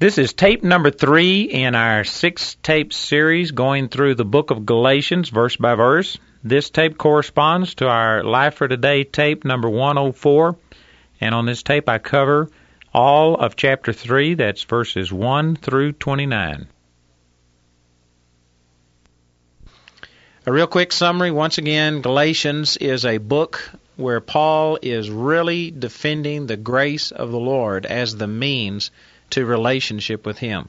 This is tape number three in our six tape series going through the book of Galatians verse by verse. This tape corresponds to our Life for Today tape number 104. And on this tape, I cover all of chapter 3, that's verses 1 through 29. A real quick summary once again, Galatians is a book where Paul is really defending the grace of the Lord as the means to relationship with Him.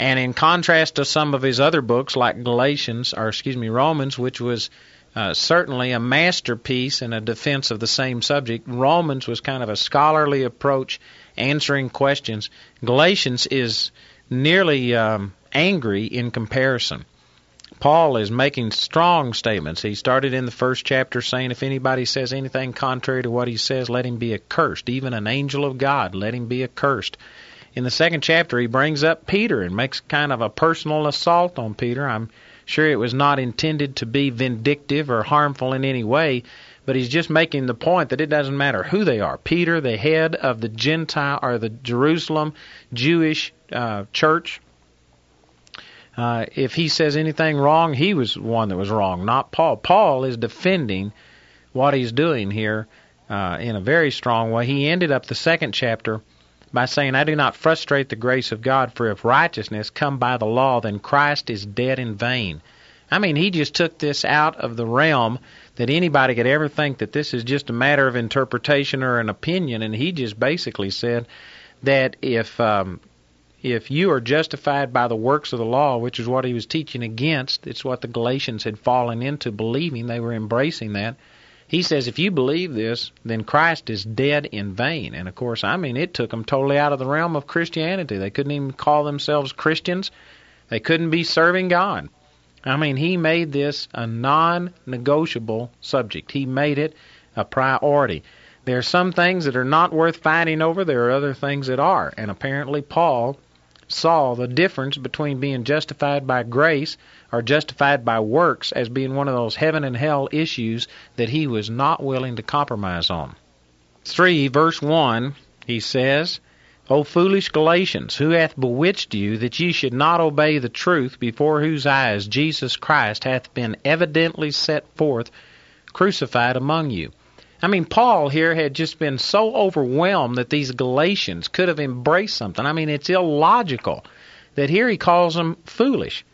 And in contrast to some of his other books, like Galatians, or excuse me, Romans, which was uh, certainly a masterpiece in a defense of the same subject, Romans was kind of a scholarly approach, answering questions. Galatians is nearly um, angry in comparison. Paul is making strong statements. He started in the first chapter saying, If anybody says anything contrary to what he says, let him be accursed. Even an angel of God, let him be accursed in the second chapter, he brings up Peter and makes kind of a personal assault on Peter. I'm sure it was not intended to be vindictive or harmful in any way, but he's just making the point that it doesn't matter who they are. Peter, the head of the Gentile or the Jerusalem Jewish uh, church, uh, if he says anything wrong, he was one that was wrong, not Paul. Paul is defending what he's doing here uh, in a very strong way. He ended up the second chapter by saying, I do not frustrate the grace of God, for if righteousness come by the law, then Christ is dead in vain. I mean, he just took this out of the realm that anybody could ever think that this is just a matter of interpretation or an opinion, and he just basically said that if um, if you are justified by the works of the law, which is what he was teaching against, it's what the Galatians had fallen into believing, they were embracing that he says if you believe this, then Christ is dead in vain. And of course, I mean, it took them totally out of the realm of Christianity. They couldn't even call themselves Christians. They couldn't be serving God. I mean, he made this a non negotiable subject. He made it a priority. There are some things that are not worth fighting over, there are other things that are. And apparently, Paul saw the difference between being justified by grace are justified by works as being one of those heaven and hell issues that he was not willing to compromise on. 3 verse 1 he says, O foolish Galatians, who hath bewitched you that ye should not obey the truth before whose eyes Jesus Christ hath been evidently set forth crucified among you? I mean, Paul here had just been so overwhelmed that these Galatians could have embraced something. I mean, it's illogical that here he calls them foolish.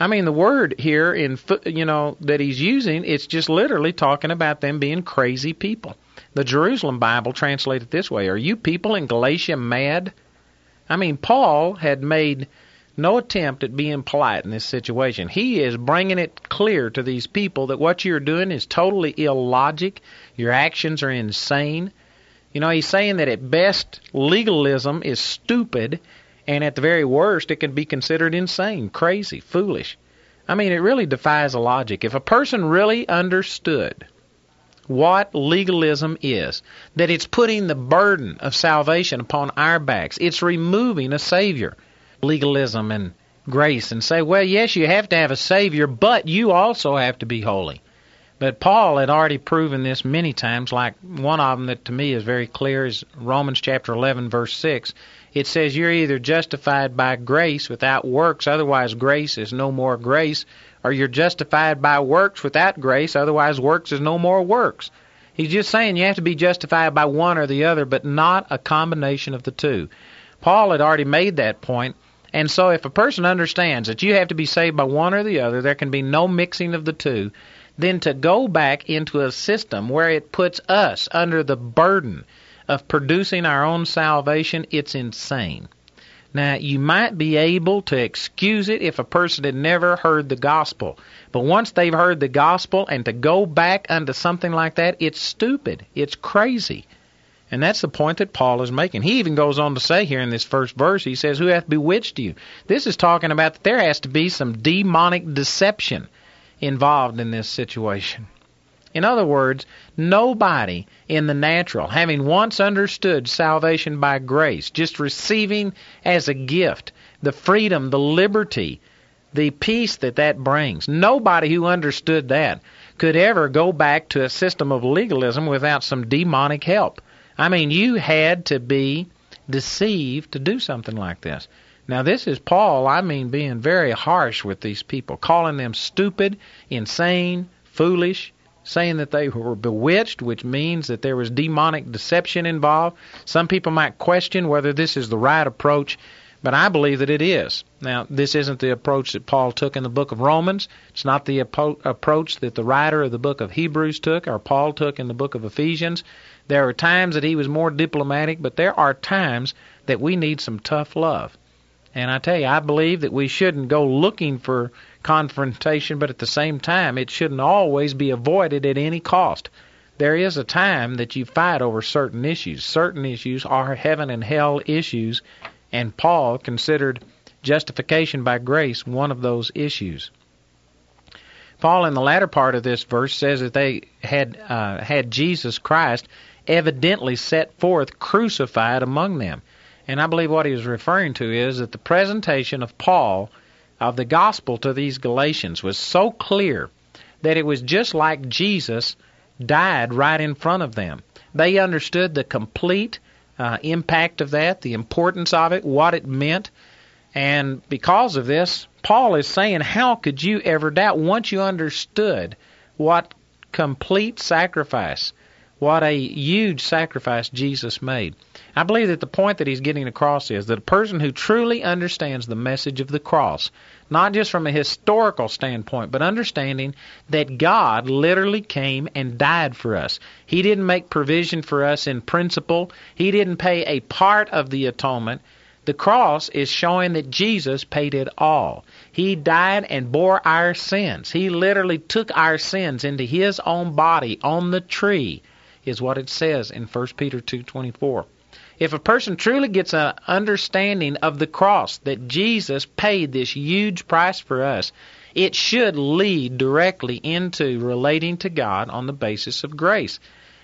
I mean, the word here in you know that he's using, it's just literally talking about them being crazy people. The Jerusalem Bible translated this way: Are you people in Galatia mad? I mean, Paul had made no attempt at being polite in this situation. He is bringing it clear to these people that what you're doing is totally illogic. Your actions are insane. You know, he's saying that at best legalism is stupid and at the very worst, it can be considered insane, crazy, foolish. I mean, it really defies logic. If a person really understood what legalism is, that it's putting the burden of salvation upon our backs, it's removing a Savior, legalism and grace, and say, well, yes, you have to have a Savior, but you also have to be holy. But Paul had already proven this many times, like one of them that to me is very clear is Romans chapter 11, verse 6 it says you're either justified by grace without works, otherwise grace is no more grace, or you're justified by works without grace, otherwise works is no more works. He's just saying you have to be justified by one or the other, but not a combination of the two. Paul had already made that point, and so if a person understands that you have to be saved by one or the other, there can be no mixing of the two, then to go back into a system where it puts us under the burden of producing our own salvation, it's insane. Now, you might be able to excuse it if a person had never heard the gospel. But once they've heard the gospel and to go back unto something like that, it's stupid. It's crazy. And that's the point that Paul is making. He even goes on to say here in this first verse, he says, Who hath bewitched you? This is talking about that there has to be some demonic deception involved in this situation. In other words, nobody in the natural, having once understood salvation by grace, just receiving as a gift the freedom, the liberty, the peace that that brings, nobody who understood that could ever go back to a system of legalism without some demonic help. I mean, you had to be deceived to do something like this. Now, this is Paul, I mean, being very harsh with these people, calling them stupid, insane, foolish, saying that they were bewitched, which means that there was demonic deception involved. Some people might question whether this is the right approach, but I believe that it is. Now, this isn't the approach that Paul took in the book of Romans. It's not the approach that the writer of the book of Hebrews took or Paul took in the book of Ephesians. There are times that he was more diplomatic, but there are times that we need some tough love. And I tell you, I believe that we shouldn't go looking for confrontation, but at the same time, it shouldn't always be avoided at any cost. There is a time that you fight over certain issues. Certain issues are heaven and hell issues, and Paul considered justification by grace one of those issues. Paul, in the latter part of this verse, says that they had uh, had Jesus Christ evidently set forth crucified among them. And I believe what he was referring to is that the presentation of Paul of the gospel to these Galatians was so clear that it was just like Jesus died right in front of them. They understood the complete uh, impact of that, the importance of it, what it meant. And because of this, Paul is saying, How could you ever doubt once you understood what complete sacrifice, what a huge sacrifice Jesus made? I believe that the point that he's getting across is that a person who truly understands the message of the cross, not just from a historical standpoint, but understanding that God literally came and died for us. He didn't make provision for us in principle, He didn't pay a part of the atonement. The cross is showing that Jesus paid it all. He died and bore our sins. He literally took our sins into his own body on the tree is what it says in 1 Peter 2:24. If a person truly gets an understanding of the cross, that Jesus paid this huge price for us, it should lead directly into relating to God on the basis of grace.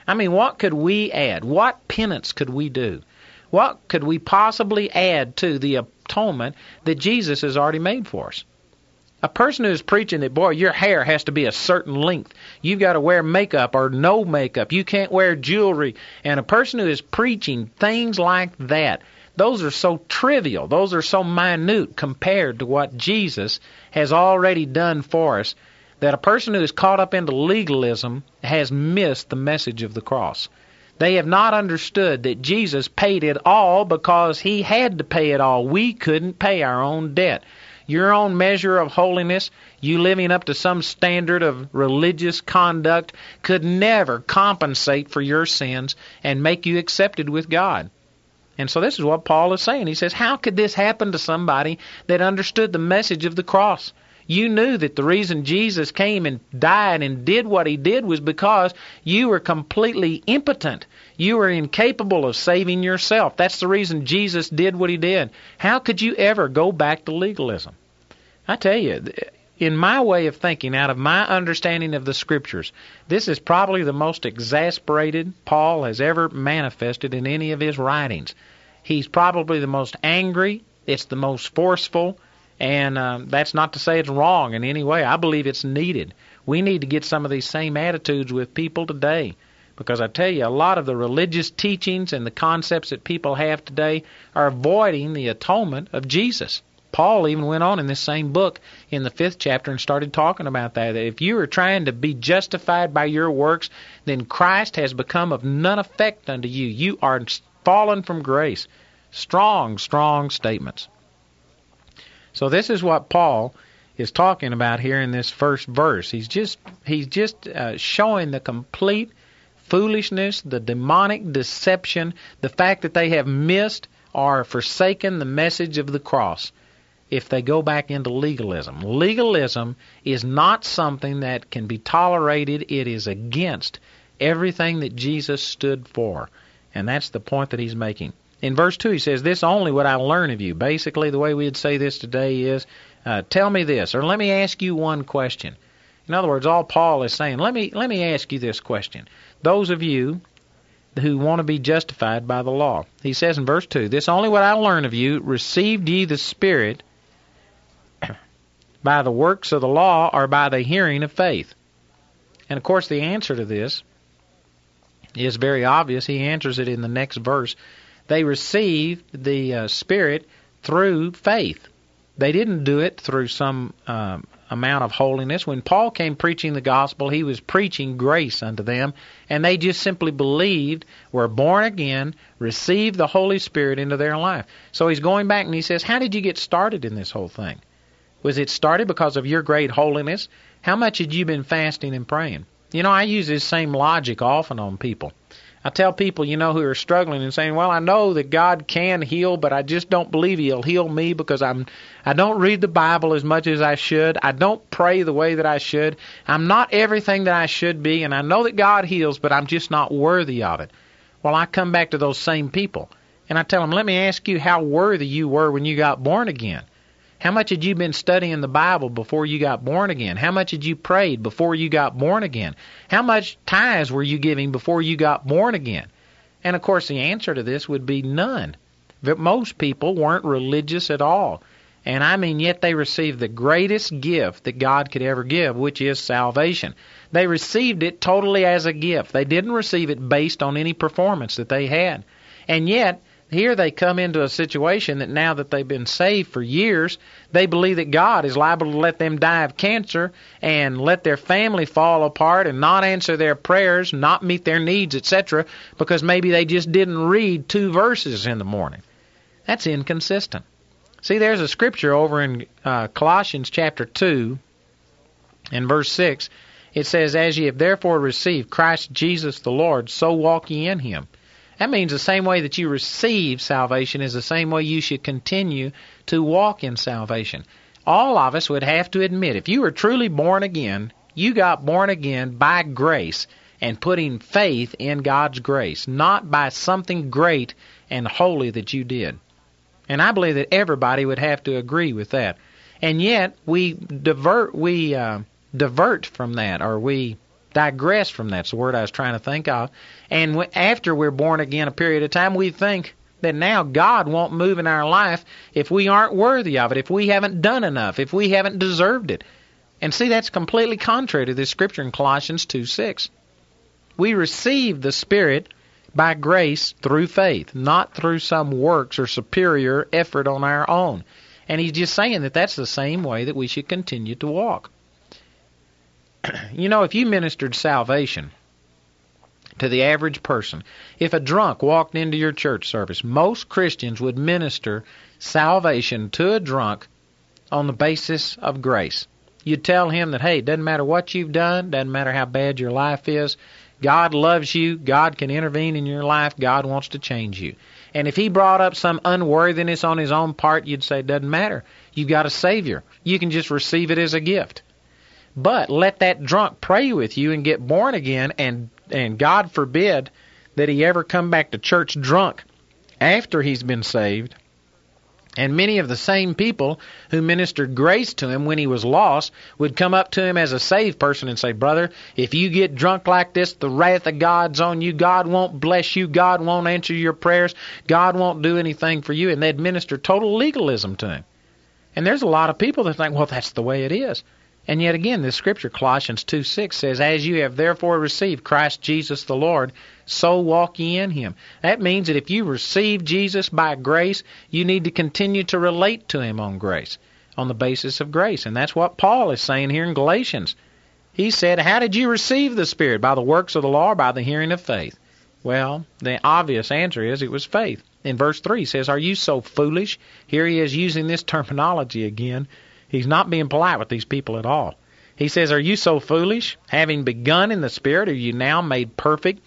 I mean, what could we add? What penance could we do? What could we possibly add to the atonement that Jesus has already made for us? A person who's preaching that, boy, your hair has to be a certain length. You've got to wear makeup or no makeup. You can't wear jewelry. And a person who is preaching things like that, those are so trivial. Those are so minute compared to what Jesus has already done for us that a person who is caught up into legalism has missed the message of the cross. They have not understood that Jesus paid it all because he had to pay it all. We couldn't pay our own debt your own measure of holiness, you living up to some standard of religious conduct, could never compensate for your sins and make you accepted with God. And so this is what Paul is saying. He says, How could this happen to somebody that understood the message of the cross? You knew that the reason Jesus came and died and did what he did was because you were completely impotent. You were incapable of saving yourself. That's the reason Jesus did what he did. How could you ever go back to legalism? I tell you, in my way of thinking, out of my understanding of the Scriptures, this is probably the most exasperated Paul has ever manifested in any of his writings. He's probably the most angry, it's the most forceful, and um, that's not to say it's wrong in any way. I believe it's needed. We need to get some of these same attitudes with people today. Because I tell you, a lot of the religious teachings and the concepts that people have today are avoiding the atonement of Jesus. Paul even went on in this same book in the fifth chapter and started talking about that. That if you are trying to be justified by your works, then Christ has become of none effect unto you. You are fallen from grace. Strong, strong statements. So this is what Paul is talking about here in this first verse. He's just he's just uh, showing the complete foolishness, the demonic deception, the fact that they have missed or forsaken the message of the cross if they go back into legalism. Legalism is not something that can be tolerated. It is against everything that Jesus stood for. And that's the point that he's making. In verse 2, he says, This only would I learn of you. Basically, the way we'd say this today is, uh, Tell me this, or let me ask you one question. In other words, all Paul is saying, let me, let me ask you this question. Those of you who want to be justified by the law. He says in verse 2, This only would I learn of you, received ye the Spirit by the works of the law or by the hearing of faith? And of course, the answer to this is very obvious. He answers it in the next verse They received the uh, Spirit through faith. They didn't do it through some um, amount of holiness. When Paul came preaching the gospel, he was preaching grace unto them, and they just simply believed, were born again, received the Holy Spirit into their life. So he's going back and he says, How did you get started in this whole thing? Was it started because of your great holiness? How much had you been fasting and praying? You know, I use this same logic often on people. I tell people, you know, who are struggling and saying, "Well, I know that God can heal, but I just don't believe He'll heal me because I'm I don't read the Bible as much as I should. I don't pray the way that I should. I'm not everything that I should be, and I know that God heals, but I'm just not worthy of it." Well, I come back to those same people and I tell them, "Let me ask you how worthy you were when you got born again." How much had you been studying the Bible before you got born again? How much had you prayed before you got born again? How much tithes were you giving before you got born again? And of course, the answer to this would be none. But most people weren't religious at all. And I mean, yet they received the greatest gift that God could ever give, which is salvation. They received it totally as a gift. They didn't receive it based on any performance that they had. And yet, here they come into a situation that now that they've been saved for years, they believe that God is liable to let them die of cancer and let their family fall apart and not answer their prayers, not meet their needs, etc., because maybe they just didn't read two verses in the morning. That's inconsistent. See, there's a scripture over in uh, Colossians chapter 2 and verse 6. It says, As ye have therefore received Christ Jesus the Lord, so walk ye in him that means the same way that you receive salvation is the same way you should continue to walk in salvation. All of us would have to admit if you were truly born again, you got born again by grace and putting faith in God's grace, not by something great and holy that you did. And I believe that everybody would have to agree with that. And yet we divert we uh, divert from that, or we digress from that's the word I was trying to think of. And after we're born again a period of time, we think that now God won't move in our life if we aren't worthy of it, if we haven't done enough, if we haven't deserved it. And see, that's completely contrary to this scripture in Colossians 2 6. We receive the Spirit by grace through faith, not through some works or superior effort on our own. And he's just saying that that's the same way that we should continue to walk. you know, if you ministered salvation to the average person, if a drunk walked into your church service, most Christians would minister salvation to a drunk on the basis of grace. You'd tell him that, hey, it doesn't matter what you've done, doesn't matter how bad your life is, God loves you, God can intervene in your life, God wants to change you. And if he brought up some unworthiness on his own part, you'd say, it doesn't matter. You've got a Savior. You can just receive it as a gift. But let that drunk pray with you and get born again, and and God forbid that he ever come back to church drunk after he's been saved. And many of the same people who ministered grace to him when he was lost would come up to him as a saved person and say, Brother, if you get drunk like this, the wrath of God's on you. God won't bless you. God won't answer your prayers. God won't do anything for you. And they'd minister total legalism to him. And there's a lot of people that think, well, that's the way it is. And yet again, the scripture, Colossians 2 6, says, As you have therefore received Christ Jesus the Lord, so walk ye in him. That means that if you receive Jesus by grace, you need to continue to relate to him on grace, on the basis of grace. And that's what Paul is saying here in Galatians. He said, How did you receive the Spirit? By the works of the law or by the hearing of faith? Well, the obvious answer is it was faith. In verse 3 he says, Are you so foolish? Here he is using this terminology again. He's not being polite with these people at all. He says, Are you so foolish? Having begun in the Spirit, are you now made perfect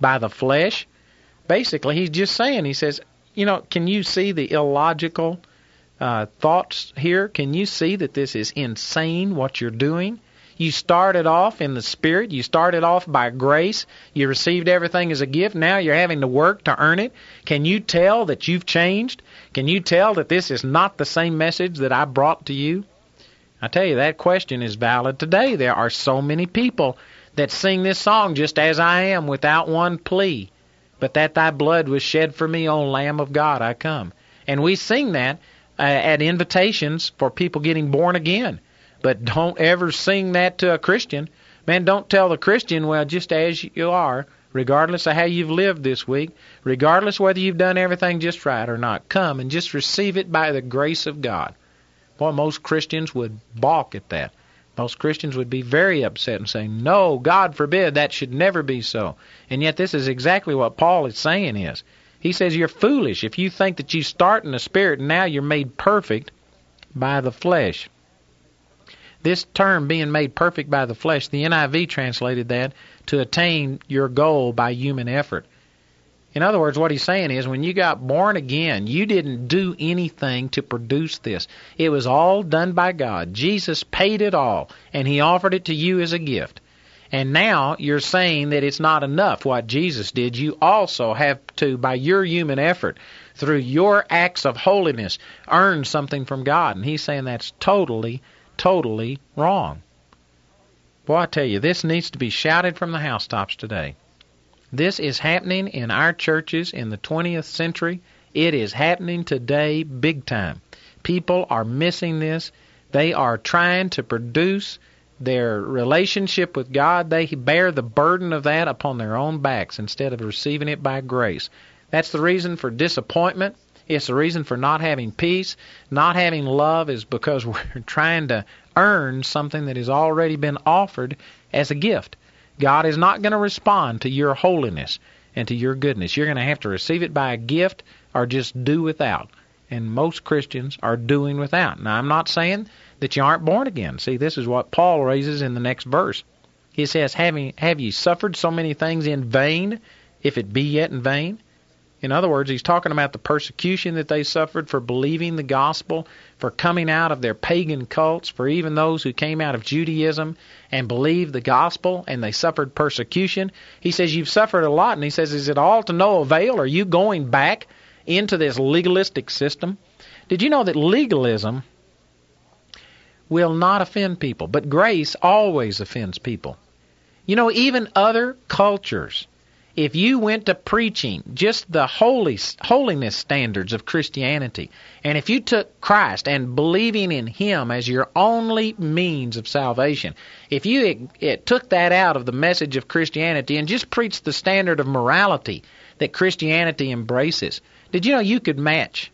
by the flesh? Basically, he's just saying, He says, You know, can you see the illogical uh, thoughts here? Can you see that this is insane what you're doing? You started off in the Spirit. You started off by grace. You received everything as a gift. Now you're having to work to earn it. Can you tell that you've changed? Can you tell that this is not the same message that I brought to you? I tell you, that question is valid today. There are so many people that sing this song just as I am without one plea. But that thy blood was shed for me, O Lamb of God, I come. And we sing that uh, at invitations for people getting born again. But don't ever sing that to a Christian. Man, don't tell the Christian, well, just as you are, regardless of how you've lived this week, regardless whether you've done everything just right or not. Come and just receive it by the grace of God. Boy, most Christians would balk at that. Most Christians would be very upset and say, No, God forbid, that should never be so. And yet this is exactly what Paul is saying is. He says you're foolish if you think that you start in the spirit and now you're made perfect by the flesh. This term being made perfect by the flesh, the NIV translated that to attain your goal by human effort. In other words, what he's saying is when you got born again, you didn't do anything to produce this. It was all done by God. Jesus paid it all, and he offered it to you as a gift. And now you're saying that it's not enough what Jesus did. You also have to, by your human effort, through your acts of holiness, earn something from God. And he's saying that's totally, totally wrong. Boy, I tell you, this needs to be shouted from the housetops today. This is happening in our churches in the 20th century. It is happening today big time. People are missing this. They are trying to produce their relationship with God. They bear the burden of that upon their own backs instead of receiving it by grace. That's the reason for disappointment. It's the reason for not having peace. Not having love is because we're trying to earn something that has already been offered as a gift. God is not going to respond to your holiness and to your goodness. You're going to have to receive it by a gift or just do without. And most Christians are doing without. Now, I'm not saying that you aren't born again. See, this is what Paul raises in the next verse. He says, Have ye suffered so many things in vain, if it be yet in vain? In other words, he's talking about the persecution that they suffered for believing the gospel, for coming out of their pagan cults, for even those who came out of Judaism and believed the gospel and they suffered persecution. He says, You've suffered a lot. And he says, Is it all to no avail? Are you going back into this legalistic system? Did you know that legalism will not offend people, but grace always offends people? You know, even other cultures if you went to preaching just the holy, holiness standards of Christianity, and if you took Christ and believing in Him as your only means of salvation, if you it, it took that out of the message of Christianity and just preached the standard of morality that Christianity embraces, did you know you could match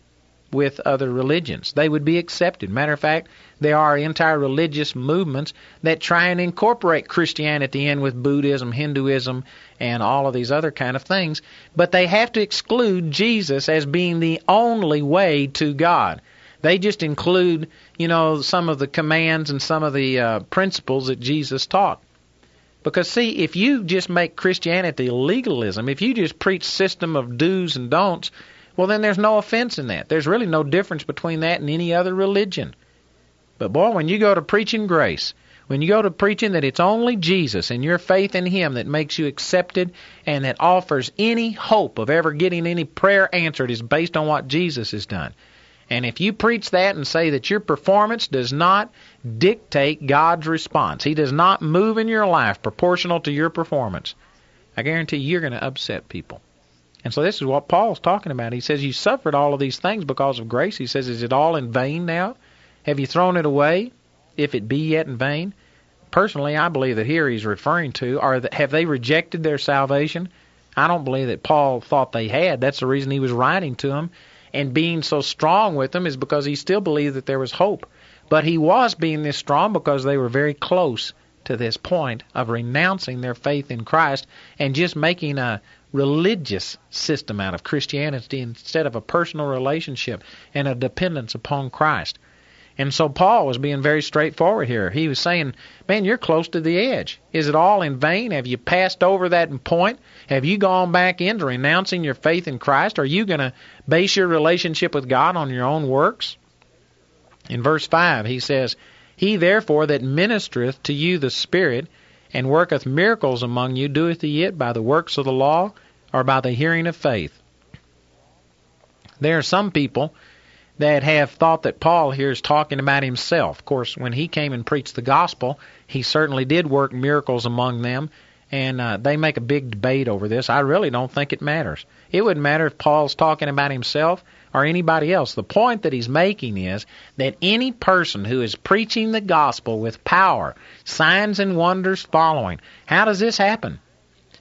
with other religions? They would be accepted. Matter of fact, there are entire religious movements that try and incorporate Christianity in with Buddhism, Hinduism, and all of these other kind of things, but they have to exclude Jesus as being the only way to God. They just include, you know, some of the commands and some of the uh, principles that Jesus taught. Because see, if you just make Christianity legalism, if you just preach system of do's and don'ts, well then there's no offense in that. There's really no difference between that and any other religion. But boy, when you go to preaching grace, when you go to preaching that it's only Jesus and your faith in Him that makes you accepted and that offers any hope of ever getting any prayer answered is based on what Jesus has done. And if you preach that and say that your performance does not dictate God's response, He does not move in your life proportional to your performance, I guarantee you're going to upset people. And so this is what Paul's talking about. He says, You suffered all of these things because of grace. He says, Is it all in vain now? Have you thrown it away, if it be yet in vain? Personally, I believe that here he's referring to are that have they rejected their salvation? I don't believe that Paul thought they had. That's the reason he was writing to them and being so strong with them is because he still believed that there was hope. But he was being this strong because they were very close to this point of renouncing their faith in Christ and just making a religious system out of Christianity instead of a personal relationship and a dependence upon Christ. And so Paul was being very straightforward here. He was saying, Man, you're close to the edge. Is it all in vain? Have you passed over that point? Have you gone back into renouncing your faith in Christ? Are you going to base your relationship with God on your own works? In verse 5, he says, He therefore that ministereth to you the Spirit, and worketh miracles among you, doeth he it by the works of the law, or by the hearing of faith? There are some people that have thought that Paul here is talking about himself. Of course, when he came and preached the gospel, he certainly did work miracles among them, and uh, they make a big debate over this. I really don't think it matters. It wouldn't matter if Paul's talking about himself or anybody else. The point that he's making is that any person who is preaching the gospel with power, signs and wonders following, how does this happen?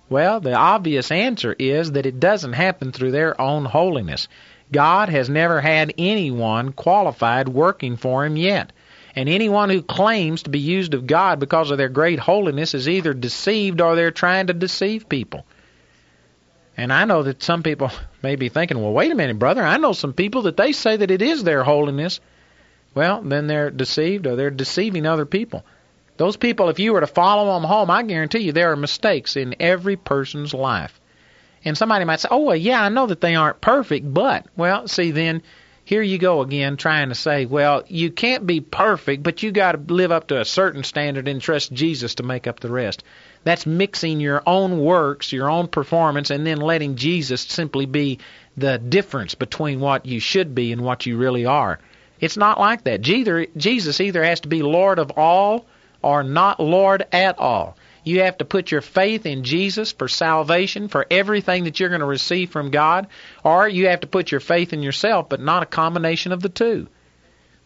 Well, the obvious answer is that it doesn't happen through their own holiness. God has never had anyone qualified working for him yet. And anyone who claims to be used of God because of their great holiness is either deceived or they're trying to deceive people. And I know that some people may be thinking, well, wait a minute, brother. I know some people that they say that it is their holiness. Well, then they're deceived or they're deceiving other people. Those people, if you were to follow them home, I guarantee you there are mistakes in every person's life. And somebody might say, oh, well, yeah, I know that they aren't perfect, but, well, see, then here you go again trying to say, well, you can't be perfect, but you got to live up to a certain standard and trust Jesus to make up the rest. That's mixing your own works, your own performance, and then letting Jesus simply be the difference between what you should be and what you really are. It's not like that. Jesus either has to be Lord of all or not Lord at all. You have to put your faith in Jesus for salvation, for everything that you're going to receive from God, or you have to put your faith in yourself, but not a combination of the two.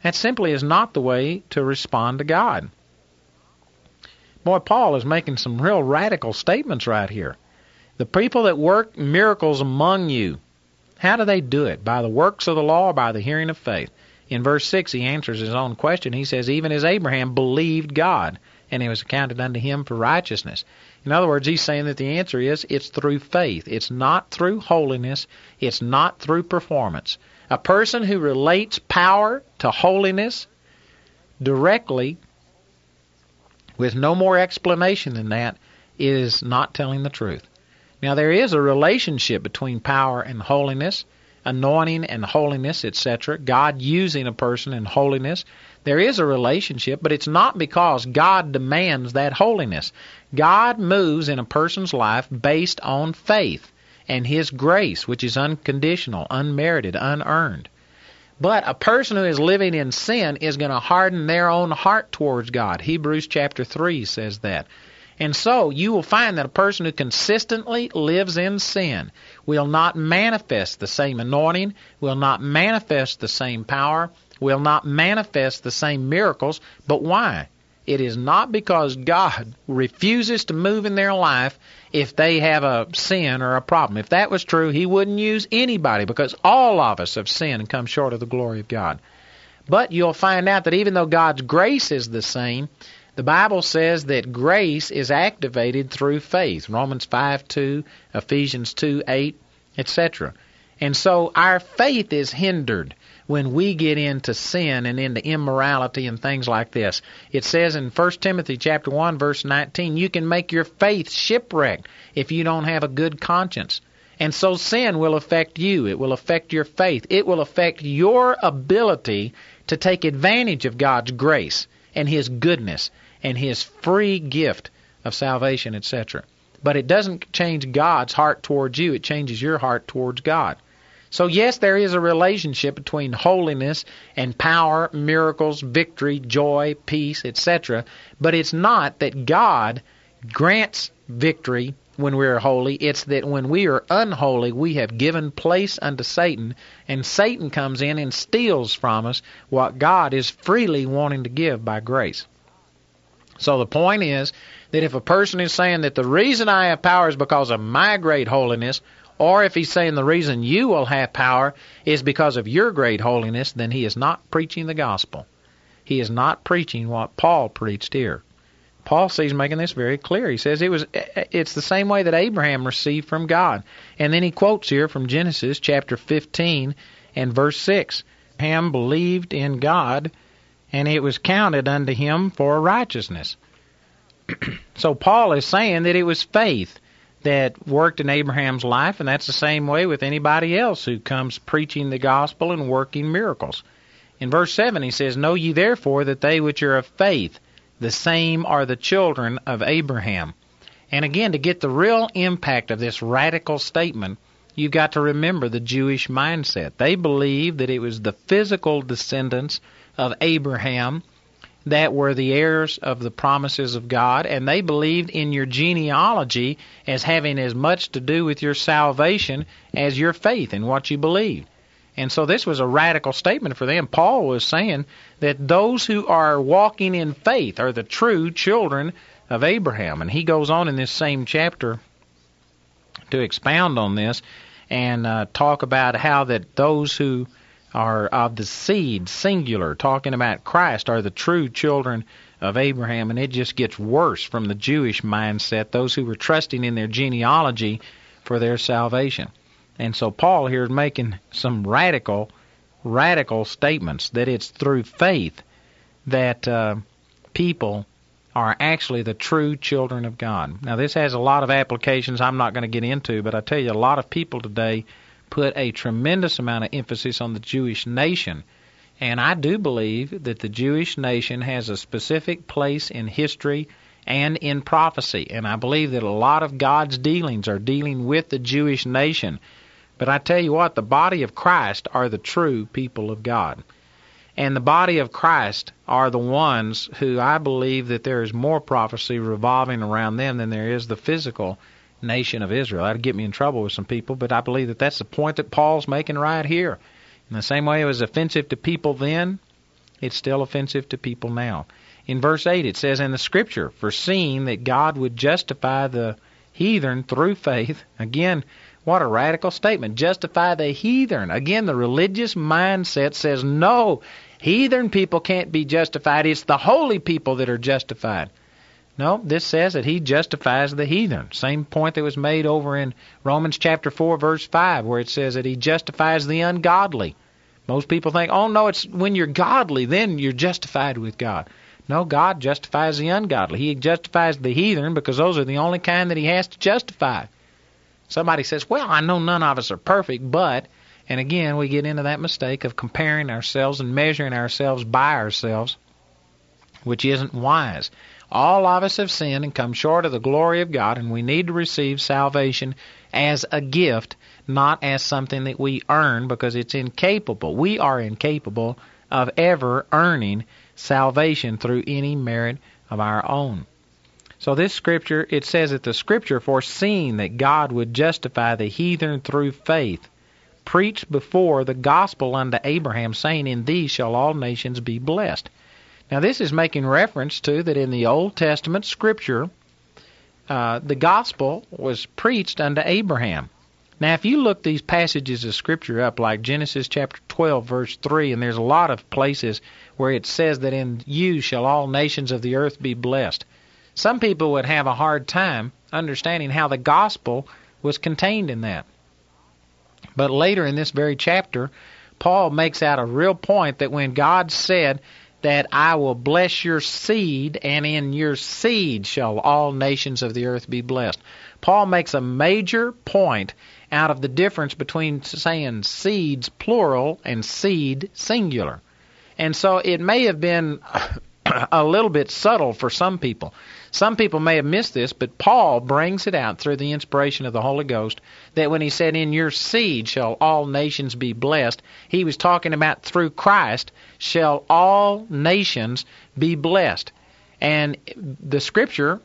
That simply is not the way to respond to God. Boy, Paul is making some real radical statements right here. The people that work miracles among you, how do they do it? By the works of the law or by the hearing of faith? In verse 6, he answers his own question. He says, Even as Abraham believed God, and it was accounted unto him for righteousness. In other words, he's saying that the answer is it's through faith. It's not through holiness. It's not through performance. A person who relates power to holiness directly with no more explanation than that is not telling the truth. Now, there is a relationship between power and holiness, anointing and holiness, etc. God using a person in holiness. There is a relationship, but it's not because God demands that holiness. God moves in a person's life based on faith and His grace, which is unconditional, unmerited, unearned. But a person who is living in sin is going to harden their own heart towards God. Hebrews chapter 3 says that. And so you will find that a person who consistently lives in sin will not manifest the same anointing, will not manifest the same power, will not manifest the same miracles. But why? It is not because God refuses to move in their life if they have a sin or a problem. If that was true, He wouldn't use anybody because all of us have sinned and come short of the glory of God. But you'll find out that even though God's grace is the same, the Bible says that grace is activated through faith. Romans 5 2, Ephesians 2 8, etc. And so our faith is hindered when we get into sin and into immorality and things like this. It says in 1 Timothy chapter 1 verse 19, you can make your faith shipwrecked if you don't have a good conscience. And so sin will affect you. It will affect your faith. It will affect your ability to take advantage of God's grace and His goodness and His free gift of salvation, etc. But it doesn't change God's heart towards you. It changes your heart towards God. So, yes, there is a relationship between holiness and power, miracles, victory, joy, peace, etc. But it's not that God grants victory when we are holy. It's that when we are unholy, we have given place unto Satan, and Satan comes in and steals from us what God is freely wanting to give by grace. So the point is that if a person is saying that the reason I have power is because of my great holiness, or if he's saying the reason you will have power is because of your great holiness, then he is not preaching the gospel. He is not preaching what Paul preached here. Paul sees making this very clear. He says it was it's the same way that Abraham received from God. And then he quotes here from Genesis chapter 15 and verse 6. Abraham believed in God and it was counted unto him for righteousness. so Paul is saying that it was faith that worked in Abraham's life, and that's the same way with anybody else who comes preaching the gospel and working miracles. In verse 7, he says, Know ye therefore that they which are of faith, the same are the children of Abraham. And again, to get the real impact of this radical statement, you've got to remember the Jewish mindset. They believed that it was the physical descendants of Abraham that were the heirs of the promises of God, and they believed in your genealogy as having as much to do with your salvation as your faith in what you believed. And so this was a radical statement for them. Paul was saying that those who are walking in faith are the true children of Abraham. And he goes on in this same chapter to expound on this and uh, talk about how that those who are of the seed, singular, talking about Christ, are the true children of Abraham, and it just gets worse from the Jewish mindset, those who were trusting in their genealogy for their salvation. And so Paul here is making some radical, radical statements that it's through faith that uh, people are actually the true children of God. Now, this has a lot of applications I'm not going to get into, but I tell you, a lot of people today put a tremendous amount of emphasis on the Jewish nation. And I do believe that the Jewish nation has a specific place in history and in prophecy. And I believe that a lot of God's dealings are dealing with the Jewish nation. But I tell you what, the body of Christ are the true people of God. And the body of Christ are the ones who I believe that there is more prophecy revolving around them than there is the physical nation of Israel. That'd get me in trouble with some people, but I believe that that's the point that Paul's making right here. In the same way it was offensive to people then, it's still offensive to people now. In verse 8 it says, In the scripture, foreseeing that God would justify the heathen through faith. Again, what a radical statement. Justify the heathen. Again, the religious mindset says no, heathen people can't be justified. It's the holy people that are justified. No, this says that he justifies the heathen. Same point that was made over in Romans chapter 4 verse 5 where it says that he justifies the ungodly. Most people think, "Oh no, it's when you're godly then you're justified with God." No, God justifies the ungodly. He justifies the heathen because those are the only kind that he has to justify. Somebody says, well, I know none of us are perfect, but, and again, we get into that mistake of comparing ourselves and measuring ourselves by ourselves, which isn't wise. All of us have sinned and come short of the glory of God, and we need to receive salvation as a gift, not as something that we earn because it's incapable. We are incapable of ever earning salvation through any merit of our own. So this scripture, it says that the scripture foreseeing that God would justify the heathen through faith, preached before the gospel unto Abraham, saying, In thee shall all nations be blessed. Now this is making reference to that in the Old Testament scripture, uh, the gospel was preached unto Abraham. Now, if you look these passages of Scripture up, like Genesis chapter 12, verse 3, and there's a lot of places where it says that in you shall all nations of the earth be blessed. Some people would have a hard time understanding how the gospel was contained in that. But later in this very chapter, Paul makes out a real point that when God said that I will bless your seed, and in your seed shall all nations of the earth be blessed. Paul makes a major point out of the difference between saying seeds plural and seed singular. And so it may have been a little bit subtle for some people. Some people may have missed this, but Paul brings it out through the inspiration of the Holy Ghost that when he said, In your seed shall all nations be blessed, he was talking about through Christ shall all nations be blessed. And the scripture,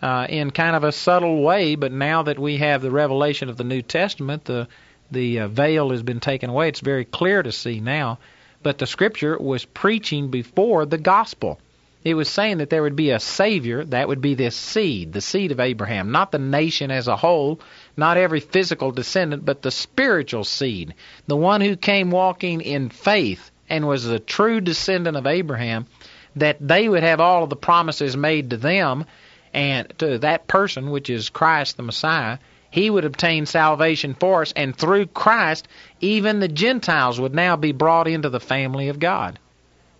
uh, in kind of a subtle way, but now that we have the revelation of the New Testament, the the uh, veil has been taken away. It's very clear to see now. But the scripture was preaching before the gospel. It was saying that there would be a Savior, that would be this seed, the seed of Abraham, not the nation as a whole, not every physical descendant, but the spiritual seed, the one who came walking in faith and was a true descendant of Abraham, that they would have all of the promises made to them and to that person, which is Christ the Messiah. He would obtain salvation for us, and through Christ, even the Gentiles would now be brought into the family of God.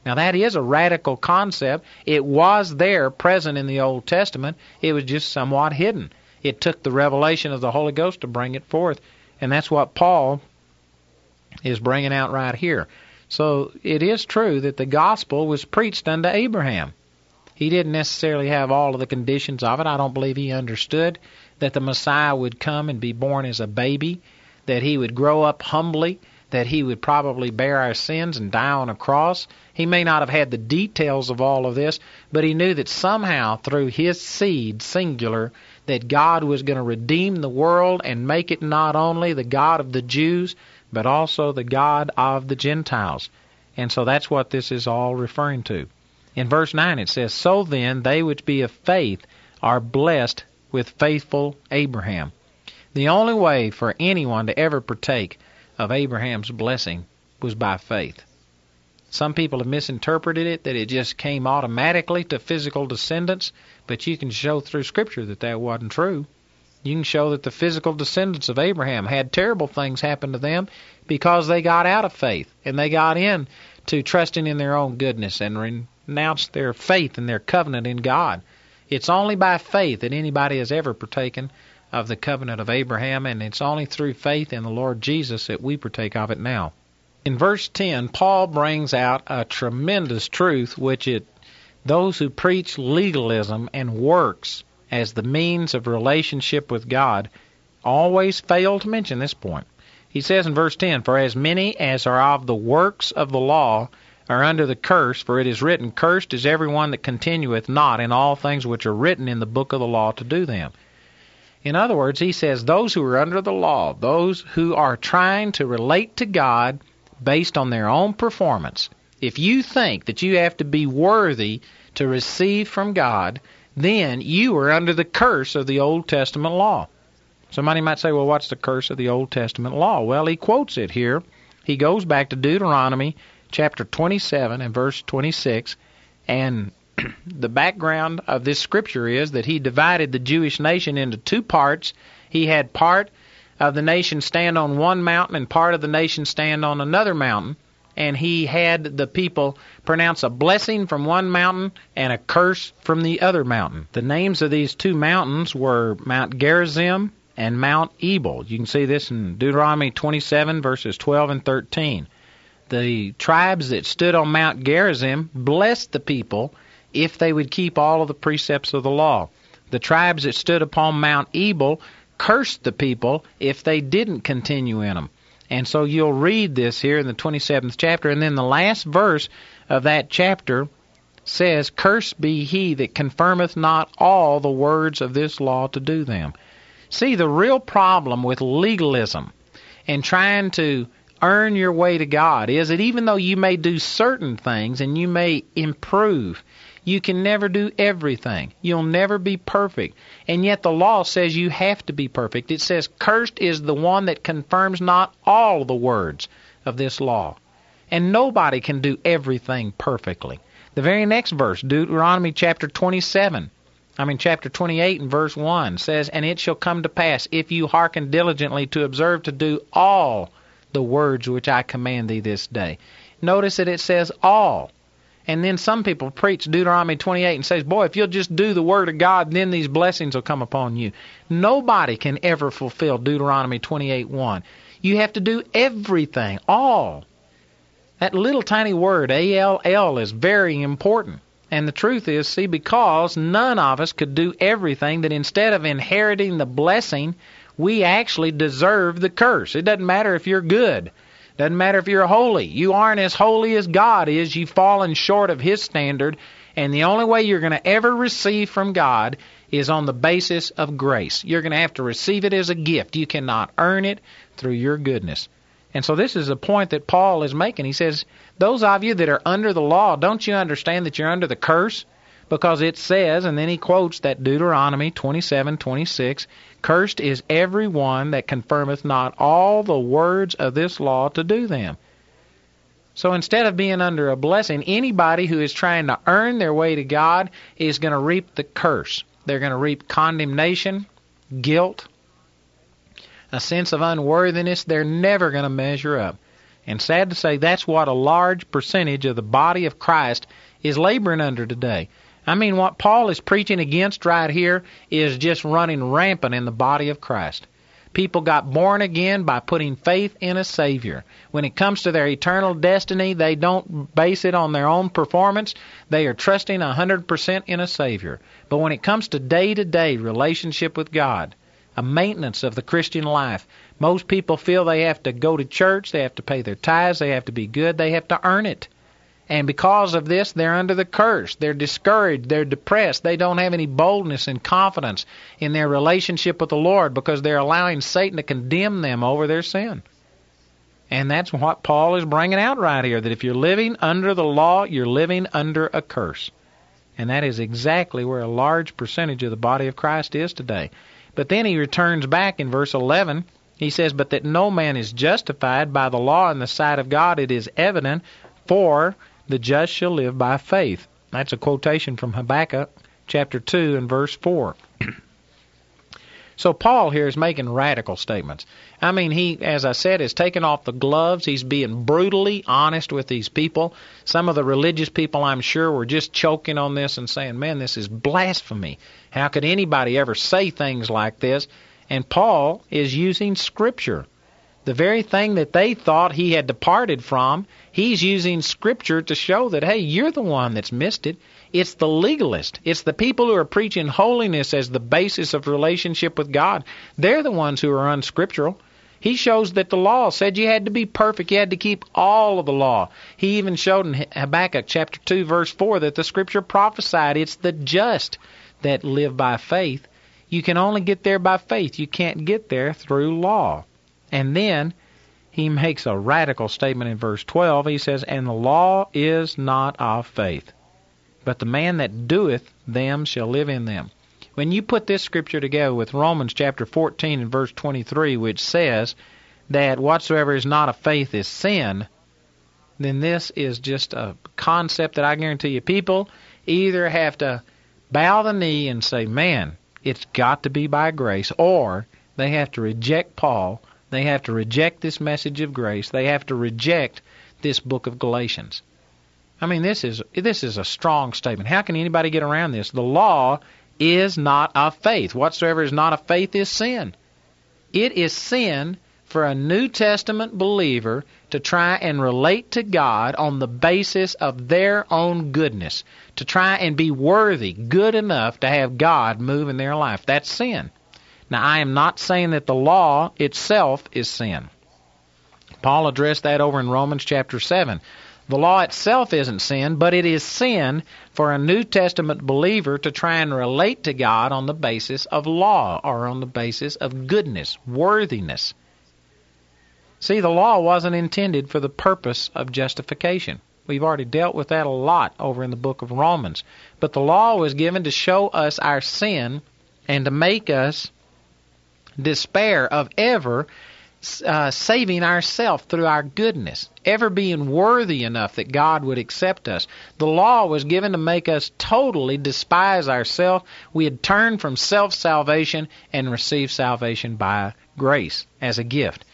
Now, that is a radical concept. It was there, present in the Old Testament. It was just somewhat hidden. It took the revelation of the Holy Ghost to bring it forth. And that's what Paul is bringing out right here. So it is true that the gospel was preached unto Abraham. He didn't necessarily have all of the conditions of it. I don't believe he understood that the Messiah would come and be born as a baby, that he would grow up humbly, that he would probably bear our sins and die on a cross. He may not have had the details of all of this, but he knew that somehow through his seed, singular, that God was going to redeem the world and make it not only the God of the Jews, but also the God of the Gentiles. And so that's what this is all referring to. In verse 9 it says, So then they which be of faith are blessed with faithful Abraham. The only way for anyone to ever partake of Abraham's blessing was by faith. Some people have misinterpreted it that it just came automatically to physical descendants, but you can show through Scripture that that wasn't true. You can show that the physical descendants of Abraham had terrible things happen to them because they got out of faith and they got in to trusting in their own goodness and renounced their faith and their covenant in God. It's only by faith that anybody has ever partaken of the covenant of Abraham, and it's only through faith in the Lord Jesus that we partake of it now. In verse 10, Paul brings out a tremendous truth which it those who preach legalism and works as the means of relationship with God always fail to mention this point. He says in verse 10, For as many as are of the works of the law are under the curse, for it is written, Cursed is everyone that continueth not in all things which are written in the book of the law to do them. In other words, he says those who are under the law, those who are trying to relate to God based on their own performance, if you think that you have to be worthy to receive from God, then you are under the curse of the Old Testament law. Somebody might say, well, what's the curse of the Old Testament law? Well, he quotes it here. He goes back to Deuteronomy chapter 27 and verse 26, and the background of this scripture is that he divided the Jewish nation into two parts. He had part of the nation stand on one mountain and part of the nation stand on another mountain. And he had the people pronounce a blessing from one mountain and a curse from the other mountain. The names of these two mountains were Mount Gerizim and Mount Ebal. You can see this in Deuteronomy 27, verses 12 and 13. The tribes that stood on Mount Gerizim blessed the people if they would keep all of the precepts of the law. The tribes that stood upon Mount Ebal cursed the people if they didn't continue in them. And so you'll read this here in the 27th chapter, and then the last verse of that chapter says, Cursed be he that confirmeth not all the words of this law to do them. See, the real problem with legalism and trying to earn your way to God is that even though you may do certain things and you may improve, you can never do everything. You'll never be perfect. And yet the law says you have to be perfect. It says, Cursed is the one that confirms not all the words of this law. And nobody can do everything perfectly. The very next verse, Deuteronomy chapter 27, I mean chapter 28 and verse 1 says, And it shall come to pass, if you hearken diligently to observe to do all the words which I command thee this day. Notice that it says all. And then some people preach Deuteronomy 28 and says, "Boy, if you'll just do the word of God, then these blessings will come upon you." Nobody can ever fulfill Deuteronomy 28:1. You have to do everything, all. That little tiny word A L L is very important. And the truth is, see, because none of us could do everything, that instead of inheriting the blessing, we actually deserve the curse. It doesn't matter if you're good. Doesn't matter if you're holy. You aren't as holy as God is. You've fallen short of His standard. And the only way you're going to ever receive from God is on the basis of grace. You're going to have to receive it as a gift. You cannot earn it through your goodness. And so this is a point that Paul is making. He says, Those of you that are under the law, don't you understand that you're under the curse? Because it says, and then he quotes that Deuteronomy 27:26, Cursed is every one that confirmeth not all the words of this law to do them. So instead of being under a blessing, anybody who is trying to earn their way to God is going to reap the curse. They're going to reap condemnation, guilt, a sense of unworthiness. They're never going to measure up. And sad to say, that's what a large percentage of the body of Christ is laboring under today. I mean, what Paul is preaching against right here is just running rampant in the body of Christ. People got born again by putting faith in a Savior. When it comes to their eternal destiny, they don't base it on their own performance. They are trusting 100% in a Savior. But when it comes to day to day relationship with God, a maintenance of the Christian life, most people feel they have to go to church, they have to pay their tithes, they have to be good, they have to earn it. And because of this, they're under the curse. They're discouraged. They're depressed. They don't have any boldness and confidence in their relationship with the Lord because they're allowing Satan to condemn them over their sin. And that's what Paul is bringing out right here that if you're living under the law, you're living under a curse. And that is exactly where a large percentage of the body of Christ is today. But then he returns back in verse 11. He says, But that no man is justified by the law in the sight of God, it is evident, for the just shall live by faith. That's a quotation from Habakkuk chapter 2 and verse 4. So Paul here is making radical statements. I mean, he, as I said, is taking off the gloves. He's being brutally honest with these people. Some of the religious people, I'm sure, were just choking on this and saying, man, this is blasphemy. How could anybody ever say things like this? And Paul is using Scripture. The very thing that they thought he had departed from, he's using Scripture to show that, hey, you're the one that's missed it. It's the legalist. It's the people who are preaching holiness as the basis of relationship with God. They're the ones who are unscriptural. He shows that the law said you had to be perfect. You had to keep all of the law. He even showed in Habakkuk chapter 2 verse 4 that the scripture prophesied it's the just that live by faith. You can only get there by faith. You can't get there through law. And then he makes a radical statement in verse 12. He says, And the law is not of faith. But the man that doeth them shall live in them. When you put this scripture together with Romans chapter 14 and verse 23, which says that whatsoever is not of faith is sin, then this is just a concept that I guarantee you people either have to bow the knee and say, man, it's got to be by grace, or they have to reject Paul. They have to reject this message of grace. They have to reject this book of Galatians. I mean, this is this is a strong statement. How can anybody get around this? The law is not of faith. Whatsoever is not of faith is sin. It is sin for a New Testament believer to try and relate to God on the basis of their own goodness, to try and be worthy, good enough to have God move in their life. That's sin. Now, I am not saying that the law itself is sin. Paul addressed that over in Romans chapter 7. The law itself isn't sin, but it is sin for a New Testament believer to try and relate to God on the basis of law or on the basis of goodness, worthiness. See, the law wasn't intended for the purpose of justification. We've already dealt with that a lot over in the book of Romans. But the law was given to show us our sin and to make us despair of ever uh, saving ourselves through our goodness, ever being worthy enough that God would accept us. The law was given to make us totally despise ourselves. We had turned from self salvation and received salvation by grace as a gift.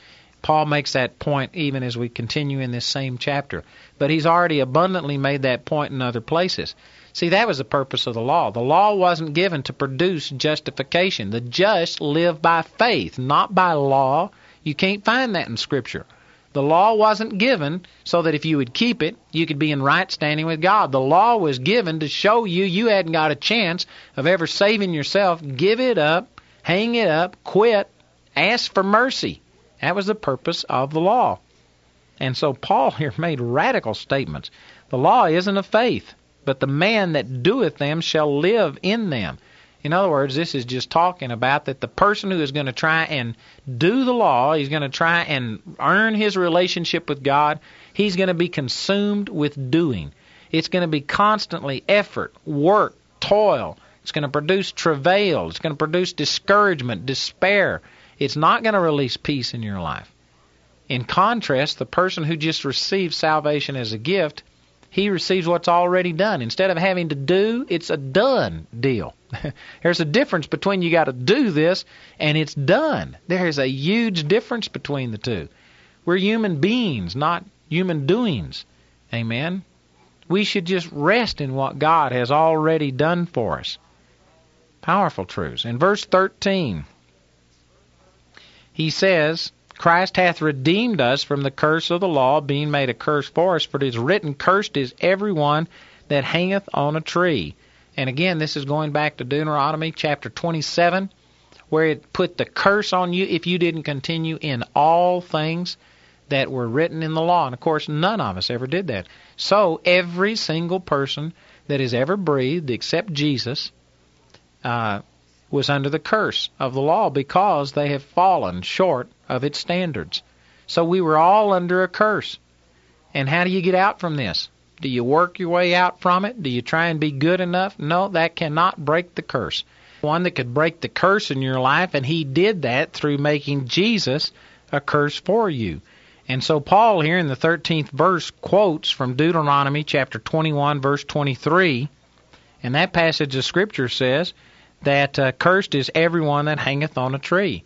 Paul makes that point even as we continue in this same chapter. But he's already abundantly made that point in other places. See, that was the purpose of the law. The law wasn't given to produce justification. The just live by faith, not by law you can't find that in Scripture. The law wasn't given so that if you would keep it, you could be in right standing with God. The law was given to show you you hadn't got a chance of ever saving yourself. Give it up, hang it up, quit, ask for mercy. That was the purpose of the law. And so Paul here made radical statements. The law isn't of faith, but the man that doeth them shall live in them. In other words, this is just talking about that the person who is going to try and do the law, he's going to try and earn his relationship with God, he's going to be consumed with doing. It's going to be constantly effort, work, toil. It's going to produce travail. It's going to produce discouragement, despair. It's not going to release peace in your life. In contrast, the person who just receives salvation as a gift, he receives what's already done. Instead of having to do, it's a done deal. There's a difference between you got to do this and it's done. There's a huge difference between the two. We're human beings, not human doings. Amen. We should just rest in what God has already done for us. Powerful truths. In verse 13, he says, Christ hath redeemed us from the curse of the law, being made a curse for us. For it is written, Cursed is every one that hangeth on a tree. And again, this is going back to Deuteronomy chapter 27, where it put the curse on you if you didn't continue in all things that were written in the law. And of course, none of us ever did that. So every single person that has ever breathed, except Jesus, uh, was under the curse of the law because they have fallen short of its standards. So we were all under a curse. And how do you get out from this? Do you work your way out from it? Do you try and be good enough? No, that cannot break the curse. one that could break the curse in your life, and he did that through making Jesus a curse for you. And so Paul here in the 13th verse quotes from Deuteronomy chapter 21 verse 23, and that passage of scripture says that uh, cursed is everyone that hangeth on a tree.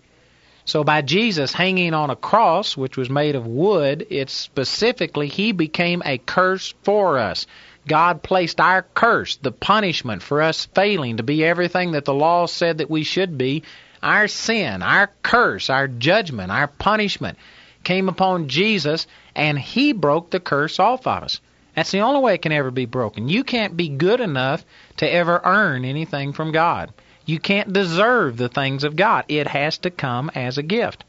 So by Jesus hanging on a cross, which was made of wood, it's specifically he became a curse for us. God placed our curse, the punishment for us failing to be everything that the law said that we should be, our sin, our curse, our judgment, our punishment came upon Jesus and he broke the curse off of us. That's the only way it can ever be broken. You can't be good enough to ever earn anything from God. You can't deserve the things of God. It has to come as a gift.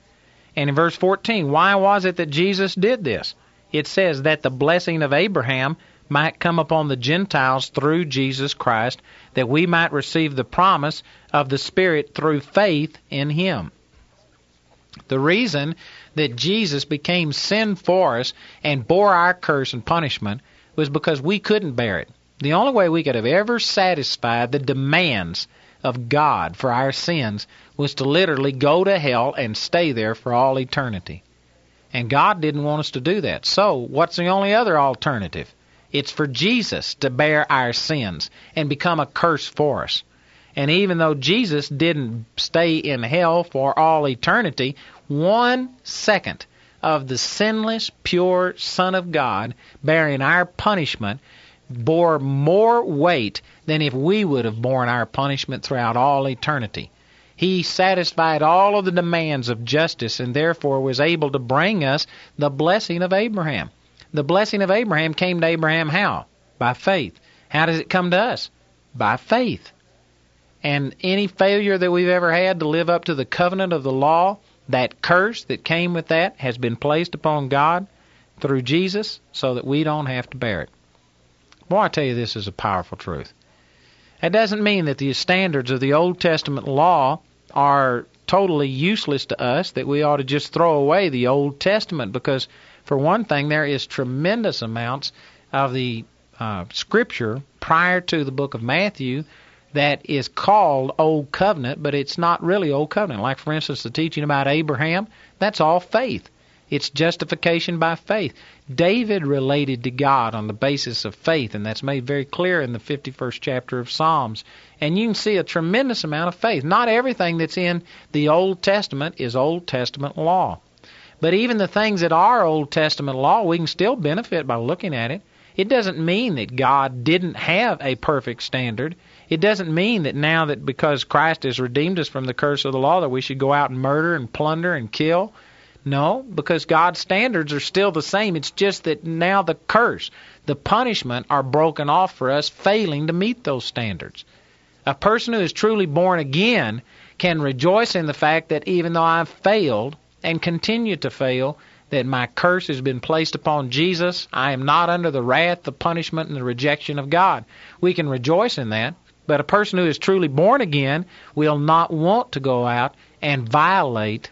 And in verse 14, why was it that Jesus did this? It says that the blessing of Abraham might come upon the Gentiles through Jesus Christ, that we might receive the promise of the Spirit through faith in Him. The reason that Jesus became sin for us and bore our curse and punishment was because we couldn't bear it. The only way we could have ever satisfied the demands of God for our sins was to literally go to hell and stay there for all eternity. And God didn't want us to do that. So, what's the only other alternative? It's for Jesus to bear our sins and become a curse for us. And even though Jesus didn't stay in hell for all eternity, one second of the sinless, pure Son of God bearing our punishment bore more weight than if we would have borne our punishment throughout all eternity. He satisfied all of the demands of justice and therefore was able to bring us the blessing of Abraham. The blessing of Abraham came to Abraham how? By faith. How does it come to us? By faith. And any failure that we've ever had to live up to the covenant of the law, that curse that came with that has been placed upon God through Jesus so that we don't have to bear it. Boy, I tell you, this is a powerful truth. That doesn't mean that the standards of the Old Testament law are totally useless to us, that we ought to just throw away the Old Testament, because, for one thing, there is tremendous amounts of the uh, Scripture prior to the book of Matthew that is called Old Covenant, but it's not really Old Covenant. Like, for instance, the teaching about Abraham, that's all faith. It's justification by faith. David related to God on the basis of faith, and that's made very clear in the 51st chapter of Psalms. And you can see a tremendous amount of faith. Not everything that's in the Old Testament is Old Testament law. But even the things that are Old Testament law, we can still benefit by looking at it. It doesn't mean that God didn't have a perfect standard. It doesn't mean that now that because Christ has redeemed us from the curse of the law that we should go out and murder and plunder and kill. No, because God's standards are still the same. It's just that now the curse, the punishment are broken off for us failing to meet those standards. A person who is truly born again can rejoice in the fact that even though I've failed and continue to fail, that my curse has been placed upon Jesus. I am not under the wrath, the punishment, and the rejection of God. We can rejoice in that but a person who is truly born again will not want to go out and violate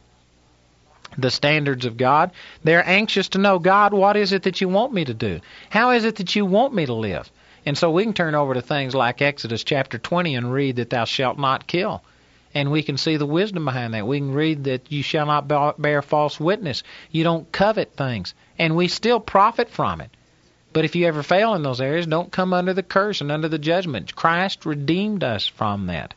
the standards of God. They're anxious to know, God, what is it that you want me to do? How is it that you want me to live? And so we can turn over to things like Exodus chapter 20 and read that thou shalt not kill. And we can see the wisdom behind that. We can read that you shall not bear false witness. You don't covet things. And we still profit from it. But if you ever fail in those areas, don't come under the curse and under the judgment. Christ redeemed us from that.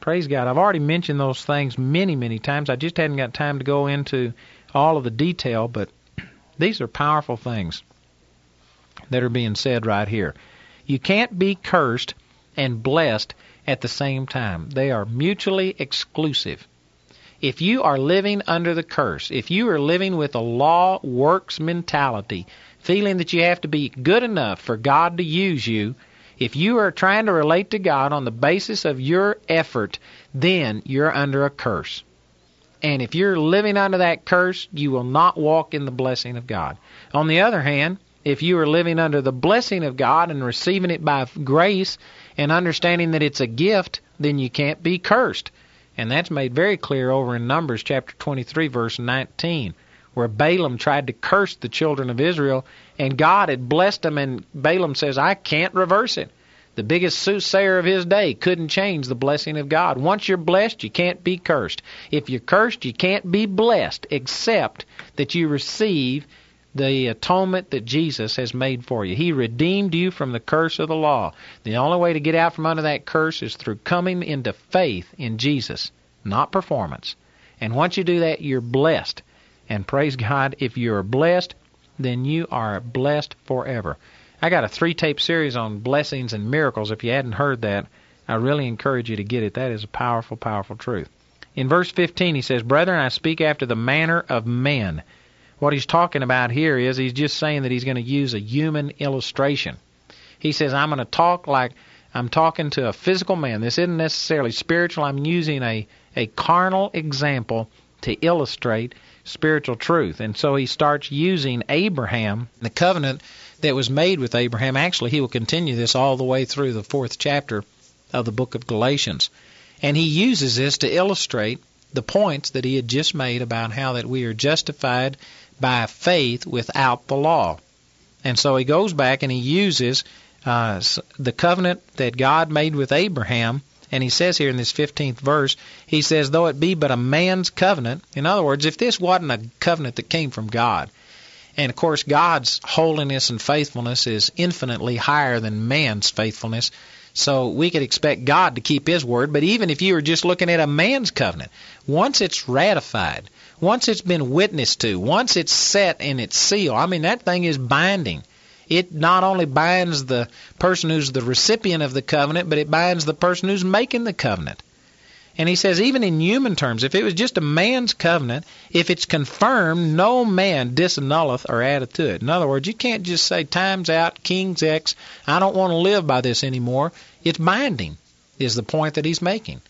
Praise God. I've already mentioned those things many, many times. I just hadn't got time to go into all of the detail, but these are powerful things that are being said right here. You can't be cursed and blessed at the same time. They are mutually exclusive. If you are living under the curse, if you are living with a law works mentality, feeling that you have to be good enough for God to use you, if you are trying to relate to God on the basis of your effort, then you're under a curse. And if you're living under that curse, you will not walk in the blessing of God. On the other hand, if you are living under the blessing of God and receiving it by grace and understanding that it's a gift, then you can't be cursed. And that's made very clear over in Numbers chapter 23 verse 19 where Balaam tried to curse the children of Israel, and God had blessed him, and Balaam says, I can't reverse it. The biggest soothsayer of his day couldn't change the blessing of God. Once you're blessed, you can't be cursed. If you're cursed, you can't be blessed except that you receive the atonement that Jesus has made for you. He redeemed you from the curse of the law. The only way to get out from under that curse is through coming into faith in Jesus, not performance. And once you do that, you're blessed. And praise God, if you're blessed, then you are blessed forever. I got a three tape series on blessings and miracles. If you hadn't heard that, I really encourage you to get it. That is a powerful, powerful truth. In verse 15, he says, Brethren, I speak after the manner of men. What he's talking about here is he's just saying that he's going to use a human illustration. He says, I'm going to talk like I'm talking to a physical man. This isn't necessarily spiritual. I'm using a, a carnal example to illustrate spiritual truth. And so he starts using Abraham, the covenant that was made with Abraham. Actually, he will continue this all the way through the fourth chapter of the book of Galatians. And he uses this to illustrate the points that he had just made about how that we are justified by faith without the law. And so he goes back and he uses uh, the covenant that God made with Abraham. And he says here in this 15th verse, he says, though it be but a man's covenant, in other words, if this wasn't a covenant that came from God, and of course, God's holiness and faithfulness is infinitely higher than man's faithfulness. So we could expect God to keep His word. But even if you were just looking at a man's covenant, once it's ratified, once it's been witnessed to, once it's set in its seal, I mean, that thing is binding. It not only binds the person who's the recipient of the covenant, but it binds the person who's making the covenant. And he says, even in human terms, if it was just a man's covenant, if it's confirmed, no man disannulleth or addeth to it. In other words, you can't just say, time's out, king's X, I don't want to live by this anymore. It's binding, is the point that he's making.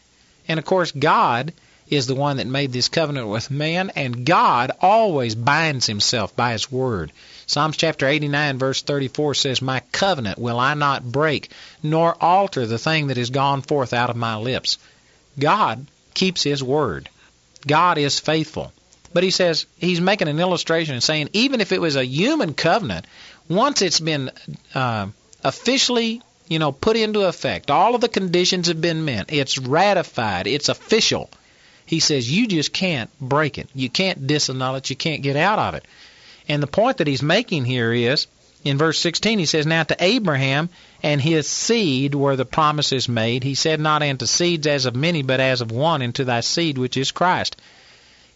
And of course, God is the one that made this covenant with man, and God always binds himself by his word. Psalms chapter 89, verse 34 says, My covenant will I not break, nor alter the thing that is gone forth out of my lips. God keeps his word. God is faithful. But he says, he's making an illustration and saying, even if it was a human covenant, once it's been uh, officially you know, put into effect. All of the conditions have been met. It's ratified. It's official. He says you just can't break it. You can't disannul it. You can't get out of it. And the point that he's making here is in verse 16 he says, Now to Abraham and his seed were the promises made. He said, Not unto seeds as of many, but as of one, into thy seed, which is Christ.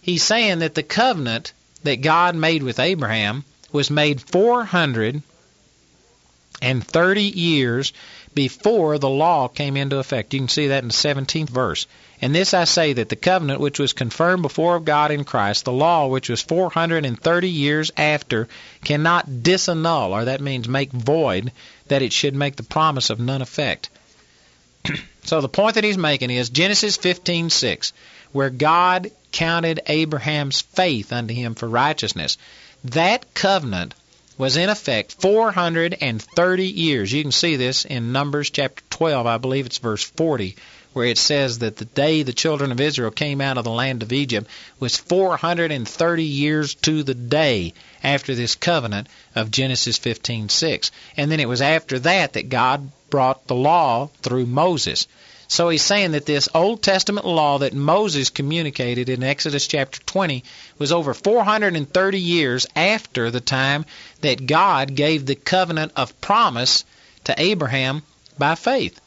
He's saying that the covenant that God made with Abraham was made 430 years before the law came into effect. You can see that in the 17th verse. And this I say that the covenant which was confirmed before of God in Christ, the law which was 430 years after, cannot disannul, or that means make void, that it should make the promise of none effect. so the point that he's making is Genesis 15:6, where God counted Abraham's faith unto him for righteousness. That covenant was in effect 430 years. You can see this in Numbers chapter 12, I believe it's verse 40, where it says that the day the children of Israel came out of the land of Egypt was 430 years to the day after this covenant of Genesis 15:6. And then it was after that that God brought the law through Moses. So he's saying that this Old Testament law that Moses communicated in Exodus chapter 20 was over 430 years after the time that God gave the covenant of promise to Abraham by faith.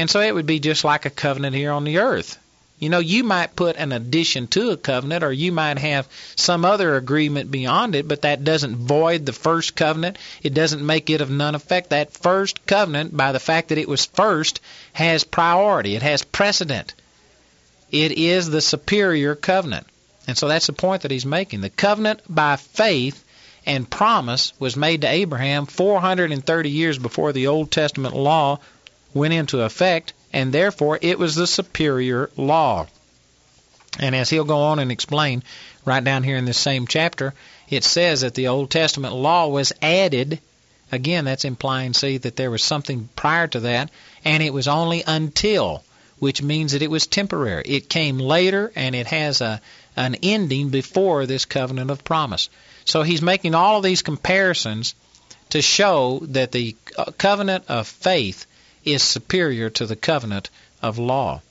And so it would be just like a covenant here on the earth. You know, you might put an addition to a covenant or you might have some other agreement beyond it, but that doesn't void the first covenant. It doesn't make it of none effect. That first covenant, by the fact that it was first, has priority. It has precedent. It is the superior covenant. And so that's the point that he's making. The covenant by faith and promise was made to Abraham 430 years before the Old Testament law went into effect, and therefore it was the superior law. And as he'll go on and explain right down here in this same chapter, it says that the Old Testament law was added. Again, that's implying, see, that there was something prior to that, and it was only until, which means that it was temporary. It came later, and it has a an ending before this covenant of promise. So he's making all of these comparisons to show that the uh, covenant of faith is superior to the covenant of law.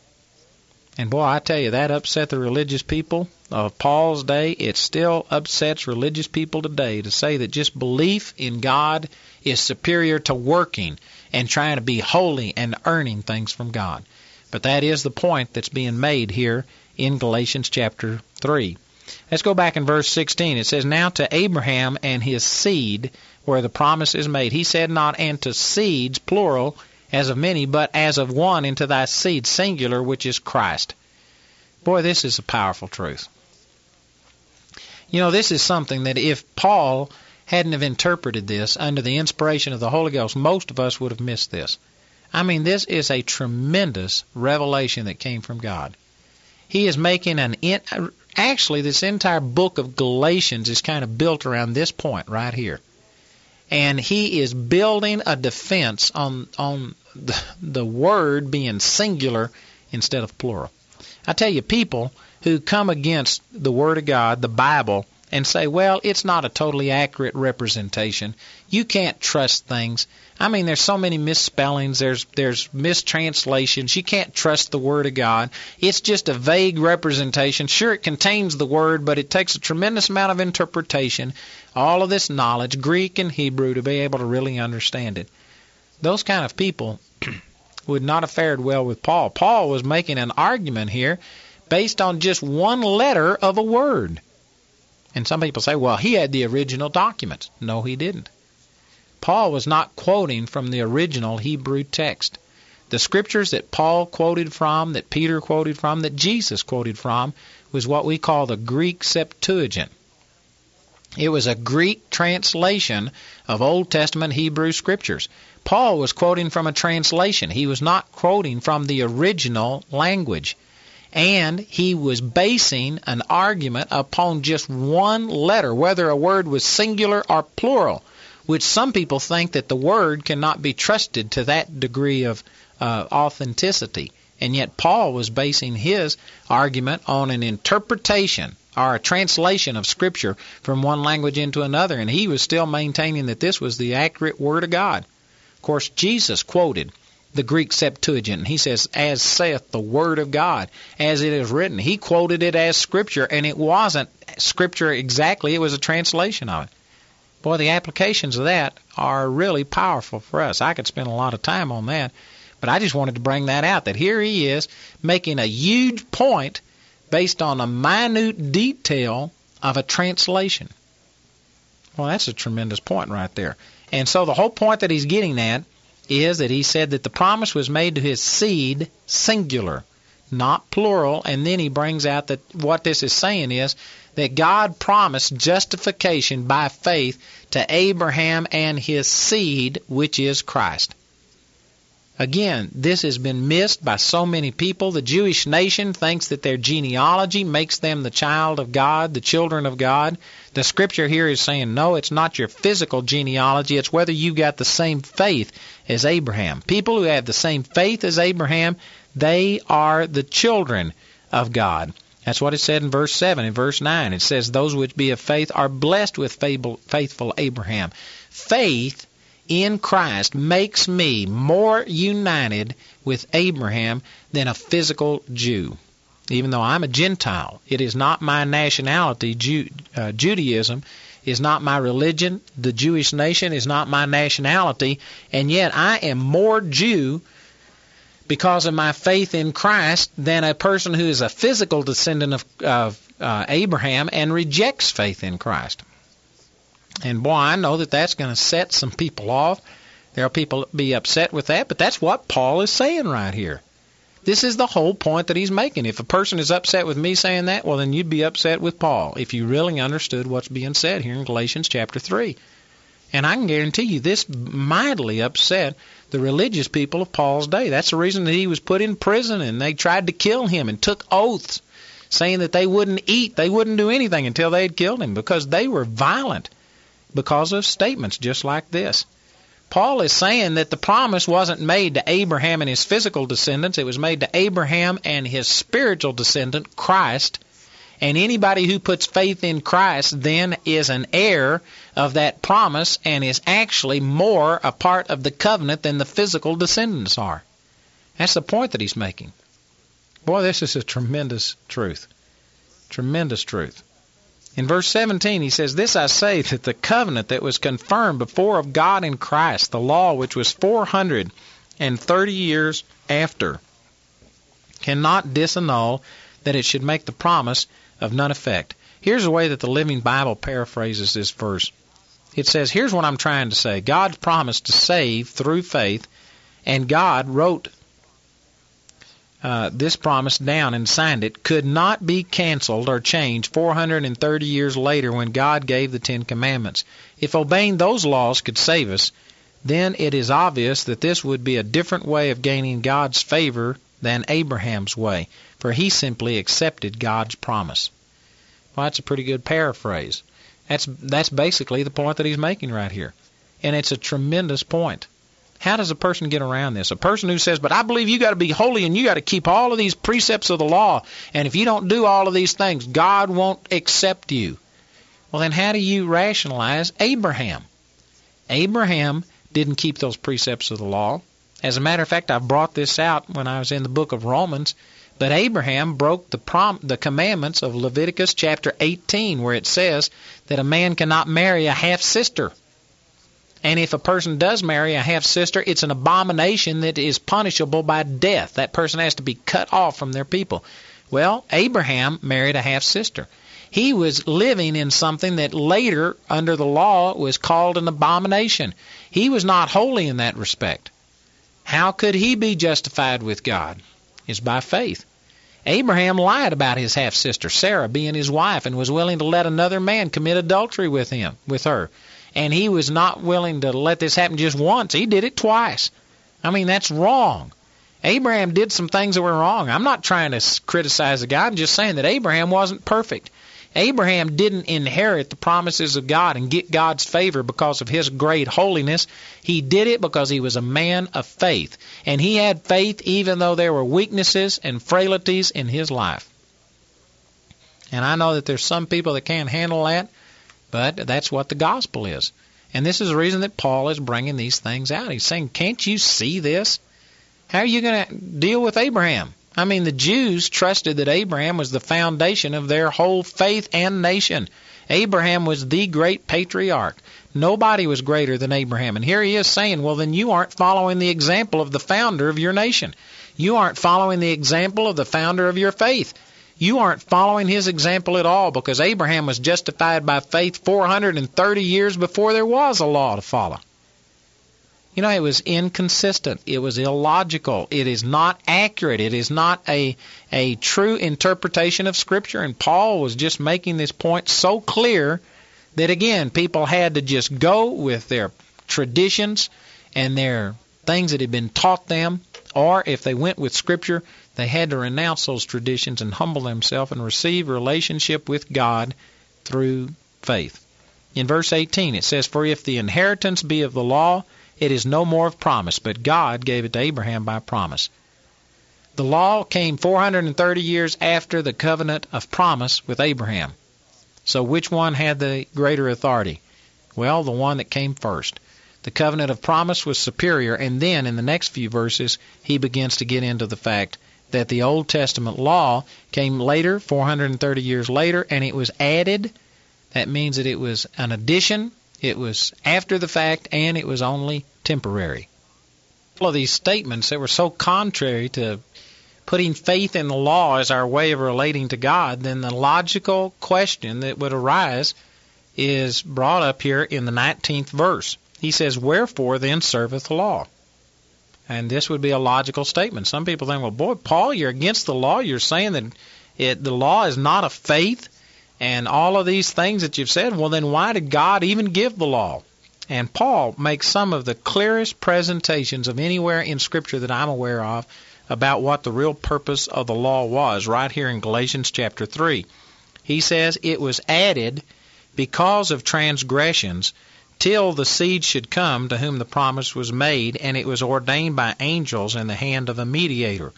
And boy, I tell you, that upset the religious people of Paul's day. It still upsets religious people today to say that just belief in God is superior to working and trying to be holy and earning things from God. But that is the point that's being made here in Galatians chapter 3. Let's go back in verse 16. It says, Now to Abraham and his seed, where the promise is made. He said not, and to seeds, plural, as of many, but as of one into thy seed, singular, which is Christ. Boy, this is a powerful truth. You know, this is something that if Paul hadn't have interpreted this under the inspiration of the Holy Ghost, most of us would have missed this. I mean, this is a tremendous revelation that came from God. He is making an in, actually this entire book of Galatians is kind of built around this point right here. And he is building a defense on on the, word being singular instead of plural. I tell you people who come against the word of God, the Bible, and say, well, it's not a totally accurate representation. You can't trust things. I mean, there's so many misspellings, there's there's mistranslations. You can't trust the Word of God. It's just a vague representation. Sure, it contains the Word, but it takes a tremendous amount of interpretation, all of this knowledge, Greek and Hebrew, to be able to really understand it. Those kind of people would not have fared well with Paul. Paul was making an argument here based on just one letter of a word. And some people say, well, he had the original documents. No, he didn't. Paul was not quoting from the original Hebrew text. The scriptures that Paul quoted from, that Peter quoted from, that Jesus quoted from, was what we call the Greek Septuagint. It was a Greek translation of Old Testament Hebrew scriptures. Paul was quoting from a translation. He was not quoting from the original language and he was basing an argument upon just one letter, whether a word was singular or plural, which some people think that the word cannot be trusted to that degree of uh, authenticity. And yet Paul was basing his argument on an interpretation or a translation of Scripture from one language into another, and he was still maintaining that this was the accurate Word of God. Of course, Jesus quoted the Greek Septuagint. He says, as saith the Word of God, as it is written. He quoted it as Scripture, and it wasn't Scripture exactly, it was a translation of it. Boy, the applications of that are really powerful for us. I could spend a lot of time on that, but I just wanted to bring that out that here he is making a huge point based on a minute detail of a translation. Well, that's a tremendous point right there. And so the whole point that he's getting at is that he said that the promise was made to his seed, singular, not plural. And then he brings out that what this is saying is that God promised justification by faith to Abraham and his seed, which is Christ. Again, this has been missed by so many people. The Jewish nation thinks that their genealogy makes them the child of God, the children of God. The scripture here is saying, no, it's not your physical genealogy, it's whether you got the same faith as Abraham. People who have the same faith as Abraham, they are the children of God. That's what it said in verse 7. In verse 9, it says, Those which be of faith are blessed with faithful Abraham. Faith in Christ makes me more united with Abraham than a physical Jew. Even though I'm a Gentile, it is not my nationality. Ju- uh, Judaism is not my religion. The Jewish nation is not my nationality. And yet I am more Jew because of my faith in Christ than a person who is a physical descendant of, of uh, Abraham and rejects faith in Christ. And boy, I know that that's going to set some people off. There are people be upset with that, but that's what Paul is saying right here. This is the whole point that he's making. If a person is upset with me saying that, well, then you'd be upset with Paul if you really understood what's being said here in Galatians chapter 3. And I can guarantee you this mightily upset the religious people of Paul's day. That's the reason that he was put in prison and they tried to kill him and took oaths saying that they wouldn't eat, they wouldn't do anything until they had killed him because they were violent because of statements just like this. Paul is saying that the promise wasn't made to Abraham and his physical descendants, it was made to Abraham and his spiritual descendant, Christ. And anybody who puts faith in Christ then is an heir of that promise and is actually more a part of the covenant than the physical descendants are. That's the point that he's making. Boy, this is a tremendous truth. Tremendous truth. In verse 17, he says, This I say, that the covenant that was confirmed before of God in Christ, the law which was 430 years after, cannot disannul that it should make the promise of none effect. Here's the way that the Living Bible paraphrases this verse. It says, Here's what I'm trying to say God promised to save through faith, and God wrote uh, this promise down and signed it could not be canceled or changed 430 years later when God gave the Ten Commandments. If obeying those laws could save us, then it is obvious that this would be a different way of gaining God's favor than Abraham's way, for he simply accepted God's promise. Well, that's a pretty good paraphrase. That's that's basically the point that he's making right here. And it's a tremendous point. How does a person get around this? A person who says, But I believe you got to be holy and you got to keep all of these precepts of the law, and if you don't do all of these things, God won't accept you. Well, then how do you rationalize Abraham? Abraham didn't keep those precepts of the law. As a matter of fact, I brought this out when I was in the book of Romans. But Abraham broke the prom- the commandments of Leviticus chapter 18, where it says that a man cannot marry a half sister. And if a person does marry a half sister, it's an abomination that is punishable by death. That person has to be cut off from their people. Well, Abraham married a half sister. He was living in something that later, under the law, was called an abomination. He was not holy in that respect. How could he be justified with God? It's by faith. Abraham lied about his half sister Sarah being his wife and was willing to let another man commit adultery with him with her and he was not willing to let this happen just once. He did it twice. I mean, that's wrong. Abraham did some things that were wrong. I'm not trying to criticize the guy. I'm just saying that Abraham wasn't perfect. Abraham didn't inherit the promises of God and get God's favor because of his great holiness. He did it because he was a man of faith. And he had faith even though there were weaknesses and frailties in his life. And I know that there's some people that can't handle that. But that's what the gospel is. And this is the reason that Paul is bringing these things out. He's saying, Can't you see this? How are you going to deal with Abraham? I mean, the Jews trusted that Abraham was the foundation of their whole faith and nation. Abraham was the great patriarch. Nobody was greater than Abraham. And here he is saying, well, then you aren't following the example of the founder of your nation. You aren't following the example of the founder of your faith you aren't following his example at all because Abraham was justified by faith 430 years before there was a law to follow. You know, it was inconsistent. It was illogical. It is not accurate. It is not a, a true interpretation of Scripture. And Paul was just making this point so clear that, again, people had to just go with their traditions and their things that had been taught them, or if they went with Scripture, they had to renounce those traditions and humble themselves and receive relationship with God through faith. In verse 18 it says, For if the inheritance be of the law, it is no more of promise, but God gave it to Abraham by promise. The law came 430 years after the covenant of promise with Abraham. So which one had the greater authority? Well, the one that came first. The covenant of promise was superior, and then in the next few verses, he begins to get into the fact that the Old Testament law came later, 430 years later, and it was added. That means that it was an addition, it was after the fact, and it was only temporary. All of these statements that were so contrary to putting faith in the law as our way of relating to God, then the logical question that would arise is brought up here in the 19th verse. He says, Wherefore then serveth the law? And this would be a logical statement. Some people think, well, boy, Paul, you're against the law. You're saying that it, the law is not a faith and all of these things that you've said. Well, then why did God even give the law? And Paul makes some of the clearest presentations of anywhere in Scripture that I'm aware of about what the real purpose of the law was, right here in Galatians chapter 3. He says it was added because of transgressions till the seed should come to whom the promise was made, and it was ordained by angels in the hand of a mediator.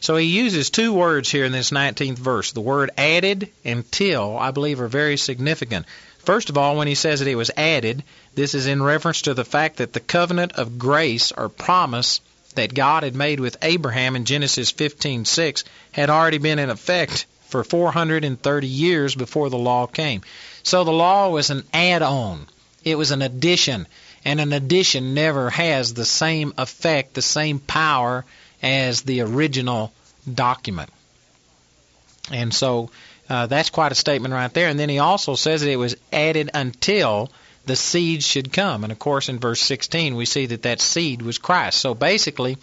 So he uses two words here in this 19th verse. The word added and till, I believe, are very significant. First of all, when he says that it was added, this is in reference to the fact that the covenant of grace or promise that God had made with Abraham in Genesis 15:6 had already been in effect for 430 years before the law came. So the law was an add-on. It was an addition, and an addition never has the same effect, the same power as the original document. And so uh, that's quite a statement right there. And then he also says that it was added until the seed should come. And of course, in verse 16, we see that that seed was Christ. So basically,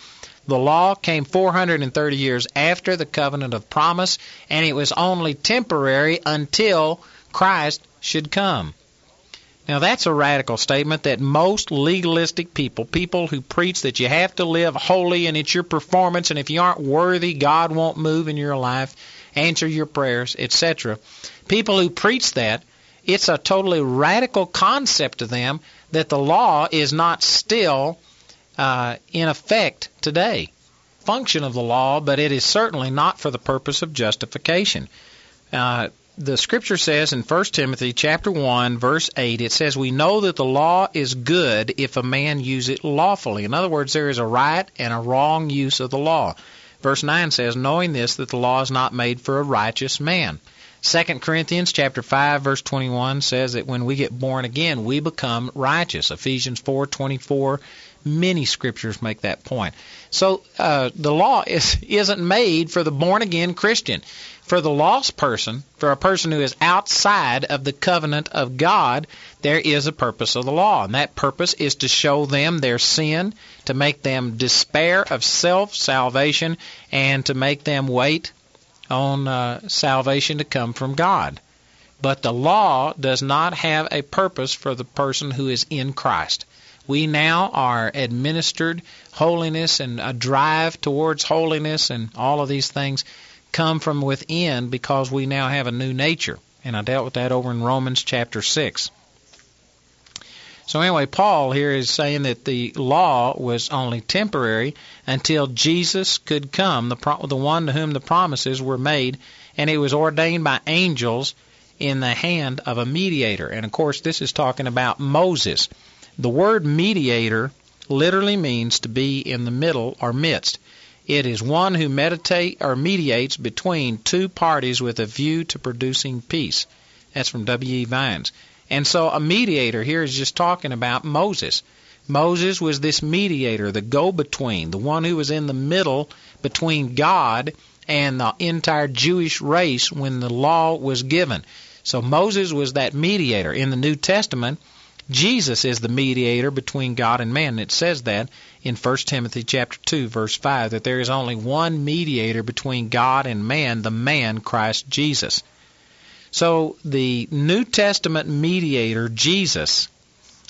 the law came 430 years after the covenant of promise, and it was only temporary until Christ should come. Now, that's a radical statement that most legalistic people, people who preach that you have to live holy and it's your performance, and if you aren't worthy, God won't move in your life, answer your prayers, etc. People who preach that, it's a totally radical concept to them that the law is not still uh, in effect today. Function of the law, but it is certainly not for the purpose of justification. Uh, the scripture says in 1 Timothy chapter 1 verse 8 it says we know that the law is good if a man use it lawfully. In other words there is a right and a wrong use of the law. Verse 9 says knowing this that the law is not made for a righteous man. 2 Corinthians chapter 5 verse 21 says that when we get born again we become righteous. Ephesians 4:24 many scriptures make that point. So uh, the law is isn't made for the born again Christian. For the lost person, for a person who is outside of the covenant of God, there is a purpose of the law. And that purpose is to show them their sin, to make them despair of self salvation, and to make them wait on uh, salvation to come from God. But the law does not have a purpose for the person who is in Christ. We now are administered holiness and a drive towards holiness and all of these things come from within because we now have a new nature. And I dealt with that over in Romans chapter 6. So anyway, Paul here is saying that the law was only temporary until Jesus could come, the pro- the one to whom the promises were made, and it was ordained by angels in the hand of a mediator. And of course, this is talking about Moses. The word mediator literally means to be in the middle or midst. It is one who meditate or mediates between two parties with a view to producing peace. That's from W. E. Vines. And so a mediator here is just talking about Moses. Moses was this mediator, the go between, the one who was in the middle between God and the entire Jewish race when the law was given. So Moses was that mediator. In the New Testament, Jesus is the mediator between God and man. And it says that in 1 Timothy chapter 2 verse 5 that there is only one mediator between God and man, the man Christ Jesus. So the New Testament mediator Jesus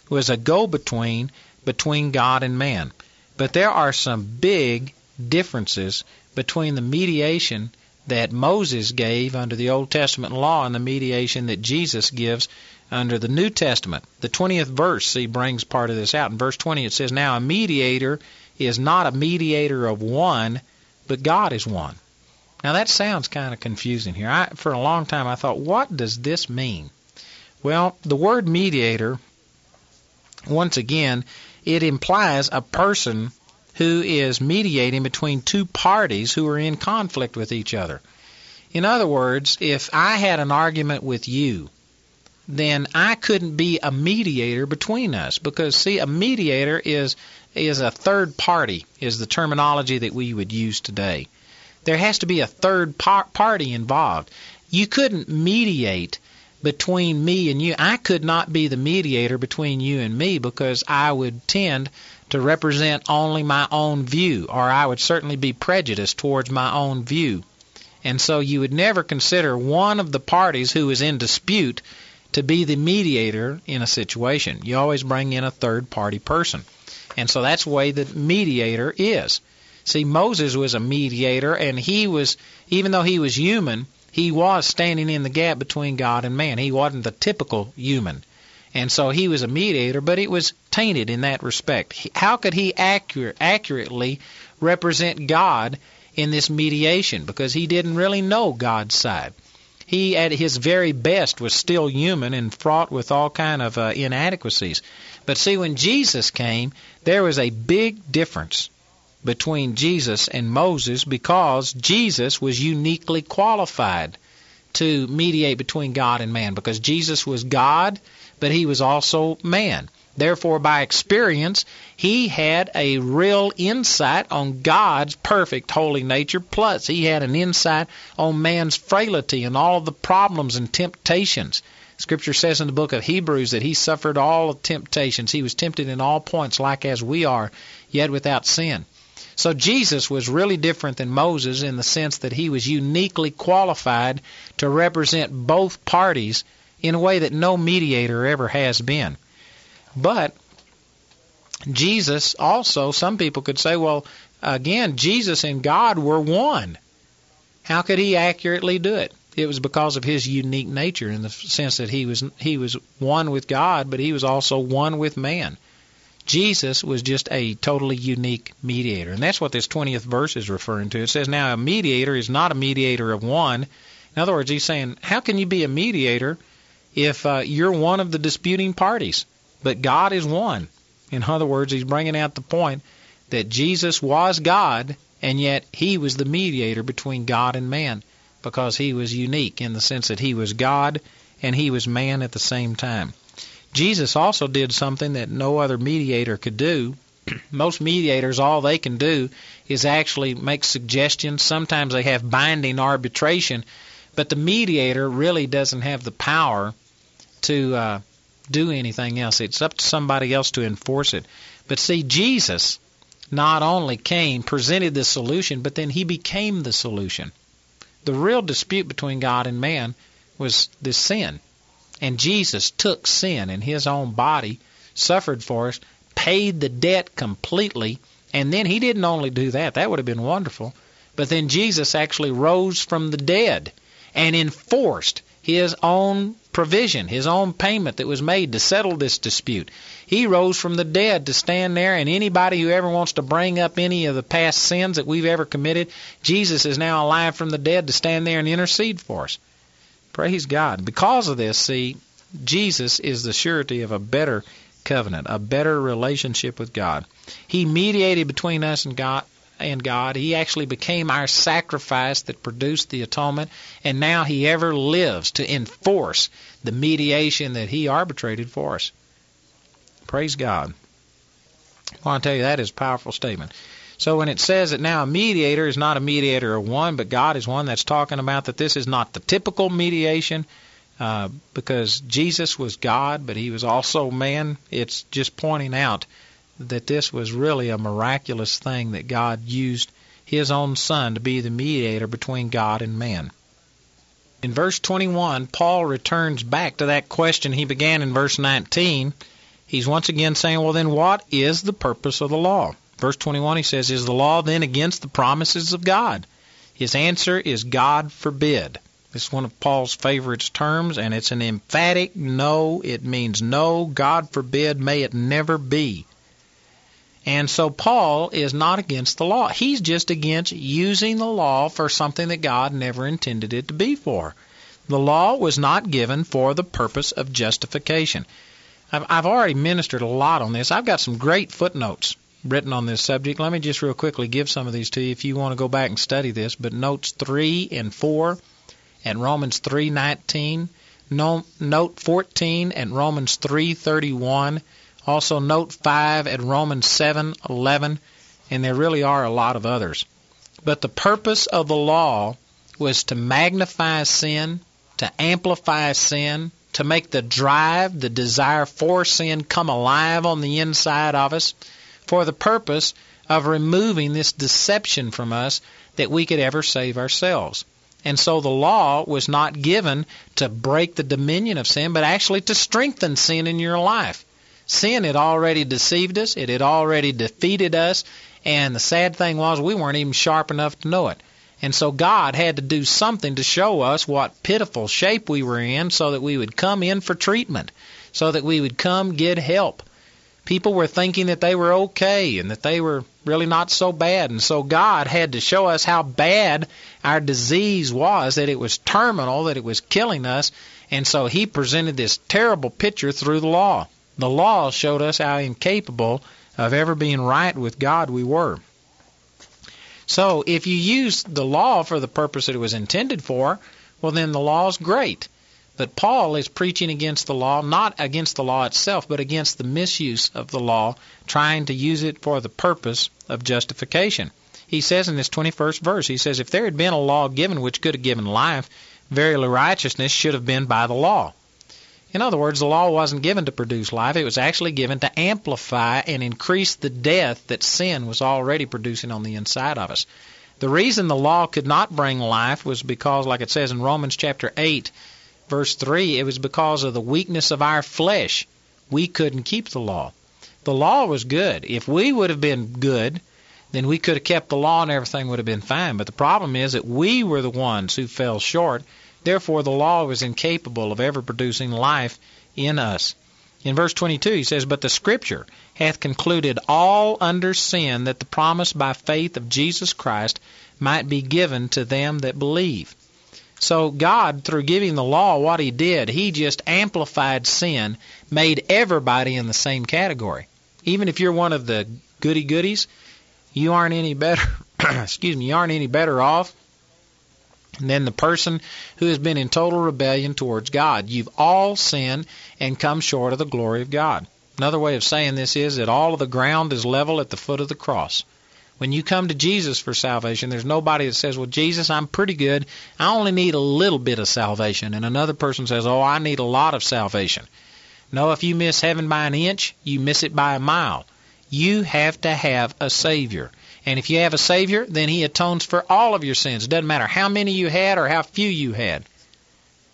was a go-between between God and man. But there are some big differences between the mediation that Moses gave under the Old Testament law and the mediation that Jesus gives under the New Testament. The 20th verse, see, brings part of this out. In verse 20 it says, Now a mediator is not a mediator of one, but God is one. Now that sounds kind of confusing here. I, for a long time I thought, what does this mean? Well, the word mediator, once again, it implies a person who is mediating between two parties who are in conflict with each other. In other words, if I had an argument with you, then I couldn't be a mediator between us because see a mediator is is a third party is the terminology that we would use today. There has to be a third par- party involved. You couldn't mediate between me and you. I could not be the mediator between you and me because I would tend to represent only my own view, or I would certainly be prejudiced towards my own view. And so you would never consider one of the parties who is in dispute to be the mediator in a situation. You always bring in a third party person. And so that's the way the mediator is. See, Moses was a mediator, and he was, even though he was human, he was standing in the gap between God and man. He wasn't the typical human. And so he was a mediator, but it was tainted in that respect. How could he accurate, accurately represent God in this mediation because he didn't really know God's side. He, at his very best, was still human and fraught with all kind of uh, inadequacies. But see, when Jesus came, there was a big difference between Jesus and Moses because Jesus was uniquely qualified to mediate between God and man because Jesus was God, but he was also man. Therefore, by experience, he had a real insight on God's perfect holy nature, plus he had an insight on man's frailty and all the problems and temptations. Scripture says in the book of Hebrews that he suffered all temptations. He was tempted in all points, like as we are, yet without sin. So Jesus was really different than Moses in the sense that he was uniquely qualified to represent both parties in a way that no mediator ever has been. But Jesus also, some people could say, well, again, Jesus and God were one. How could he accurately do it? It was because of his unique nature in the sense that he was he was one with God, but he was also one with man. Jesus was just a totally unique mediator. And that's what this 20th verse is referring to. It says, Now a mediator is not a mediator of one. In other words, he's saying, How can you be a mediator if uh, you're one of the disputing parties? But God is one. In other words, he's bringing out the point that Jesus was God, and yet he was the mediator between God and man because he was unique in the sense that he was God and he was man at the same time. Jesus also did something that no other mediator could do. Most mediators, all they can do is actually make suggestions. Sometimes they have binding arbitration, but the mediator really doesn't have the power to uh, do anything else. It's up to somebody else to enforce it. But see, Jesus not only came, presented the solution, but then he became the solution. The real dispute between God and man was this sin. And Jesus took sin in his own body, suffered for us, paid the debt completely, and then he didn't only do that, that would have been wonderful, but then Jesus actually rose from the dead and enforced his own provision, his own payment that was made to settle this dispute. He rose from the dead to stand there, and anybody who ever wants to bring up any of the past sins that we've ever committed, Jesus is now alive from the dead to stand there and intercede for us. Praise God. Because of this, see, Jesus is the surety of a better covenant, a better relationship with God. He mediated between us and God, and God. He actually became our sacrifice that produced the atonement, and now He ever lives to enforce the mediation that He arbitrated for us. Praise God. I tell you that is a powerful statement. So when it says that now a mediator is not a mediator of one, but God is one, that's talking about that this is not the typical mediation. Uh, because Jesus was God, but he was also man. It's just pointing out that this was really a miraculous thing that God used his own son to be the mediator between God and man. In verse 21, Paul returns back to that question he began in verse 19. He's once again saying, Well, then what is the purpose of the law? Verse 21, he says, Is the law then against the promises of God? His answer is God forbid. This is one of Paul's favorite terms, and it's an emphatic no. It means no, God forbid, may it never be. And so Paul is not against the law. He's just against using the law for something that God never intended it to be for. The law was not given for the purpose of justification. I've, I've already ministered a lot on this. I've got some great footnotes written on this subject. Let me just real quickly give some of these to you if you want to go back and study this. But notes 3 and 4 and Romans 3:19, note 14 and Romans 3:31 also, note 5 at Romans 7:11, and there really are a lot of others. But the purpose of the law was to magnify sin, to amplify sin, to make the drive, the desire for sin come alive on the inside of us, for the purpose of removing this deception from us that we could ever save ourselves. And so the law was not given to break the dominion of sin, but actually to strengthen sin in your life. Sin had already deceived us, it had already defeated us, and the sad thing was we weren't even sharp enough to know it. And so God had to do something to show us what pitiful shape we were in so that we would come in for treatment, so that we would come get help. People were thinking that they were okay and that they were really not so bad. And so God had to show us how bad our disease was, that it was terminal, that it was killing us. And so He presented this terrible picture through the law. The law showed us how incapable of ever being right with God we were. So if you use the law for the purpose that it was intended for, well, then the law is great. But Paul is preaching against the law, not against the law itself, but against the misuse of the law, trying to use it for the purpose of justification. He says in this 21st verse, he says, If there had been a law given which could have given life, verily righteousness should have been by the law. In other words, the law wasn't given to produce life, it was actually given to amplify and increase the death that sin was already producing on the inside of us. The reason the law could not bring life was because, like it says in Romans chapter 8, verse 3, it was because of the weakness of our flesh. We couldn't keep the law. The law was good. If we would have been good, then we could have kept the law and everything would have been fine. But the problem is that we were the ones who fell short. Therefore, the law was incapable of ever producing life in us. In verse 22, he says, But the Scripture hath concluded all under sin that the promise by faith of Jesus Christ might be given to them that believe. So God, through giving the law what He did, He just amplified sin, made everybody in the same category. Even if you're one of the goody goodies, you aren't any better. excuse me, you aren't any better off than the person who has been in total rebellion towards God. You've all sinned and come short of the glory of God. Another way of saying this is that all of the ground is level at the foot of the cross. When you come to Jesus for salvation, there's nobody that says, Well, Jesus, I'm pretty good. I only need a little bit of salvation. And another person says, Oh, I need a lot of salvation. No, if you miss heaven by an inch, you miss it by a mile. You have to have a Savior. And if you have a Savior, then He atones for all of your sins. It doesn't matter how many you had or how few you had.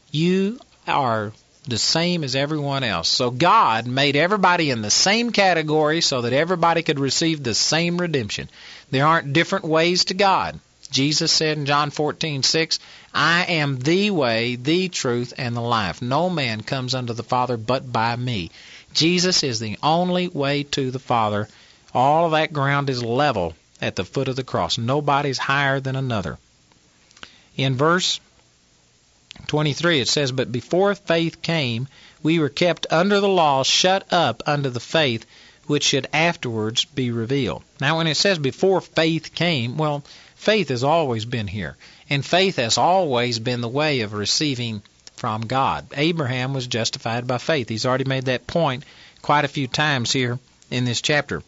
You are the same as everyone else. So God made everybody in the same category so that everybody could receive the same redemption. There aren't different ways to God. Jesus said in John 14:6, "I am the way, the truth, and the life. No man comes unto the Father but by me." Jesus is the only way to the Father. All of that ground is level at the foot of the cross. Nobody's higher than another. In verse 23 it says, But before faith came, we were kept under the law, shut up under the faith which should afterwards be revealed. Now, when it says before faith came, well, faith has always been here. And faith has always been the way of receiving from God. Abraham was justified by faith. He's already made that point quite a few times here in this chapter.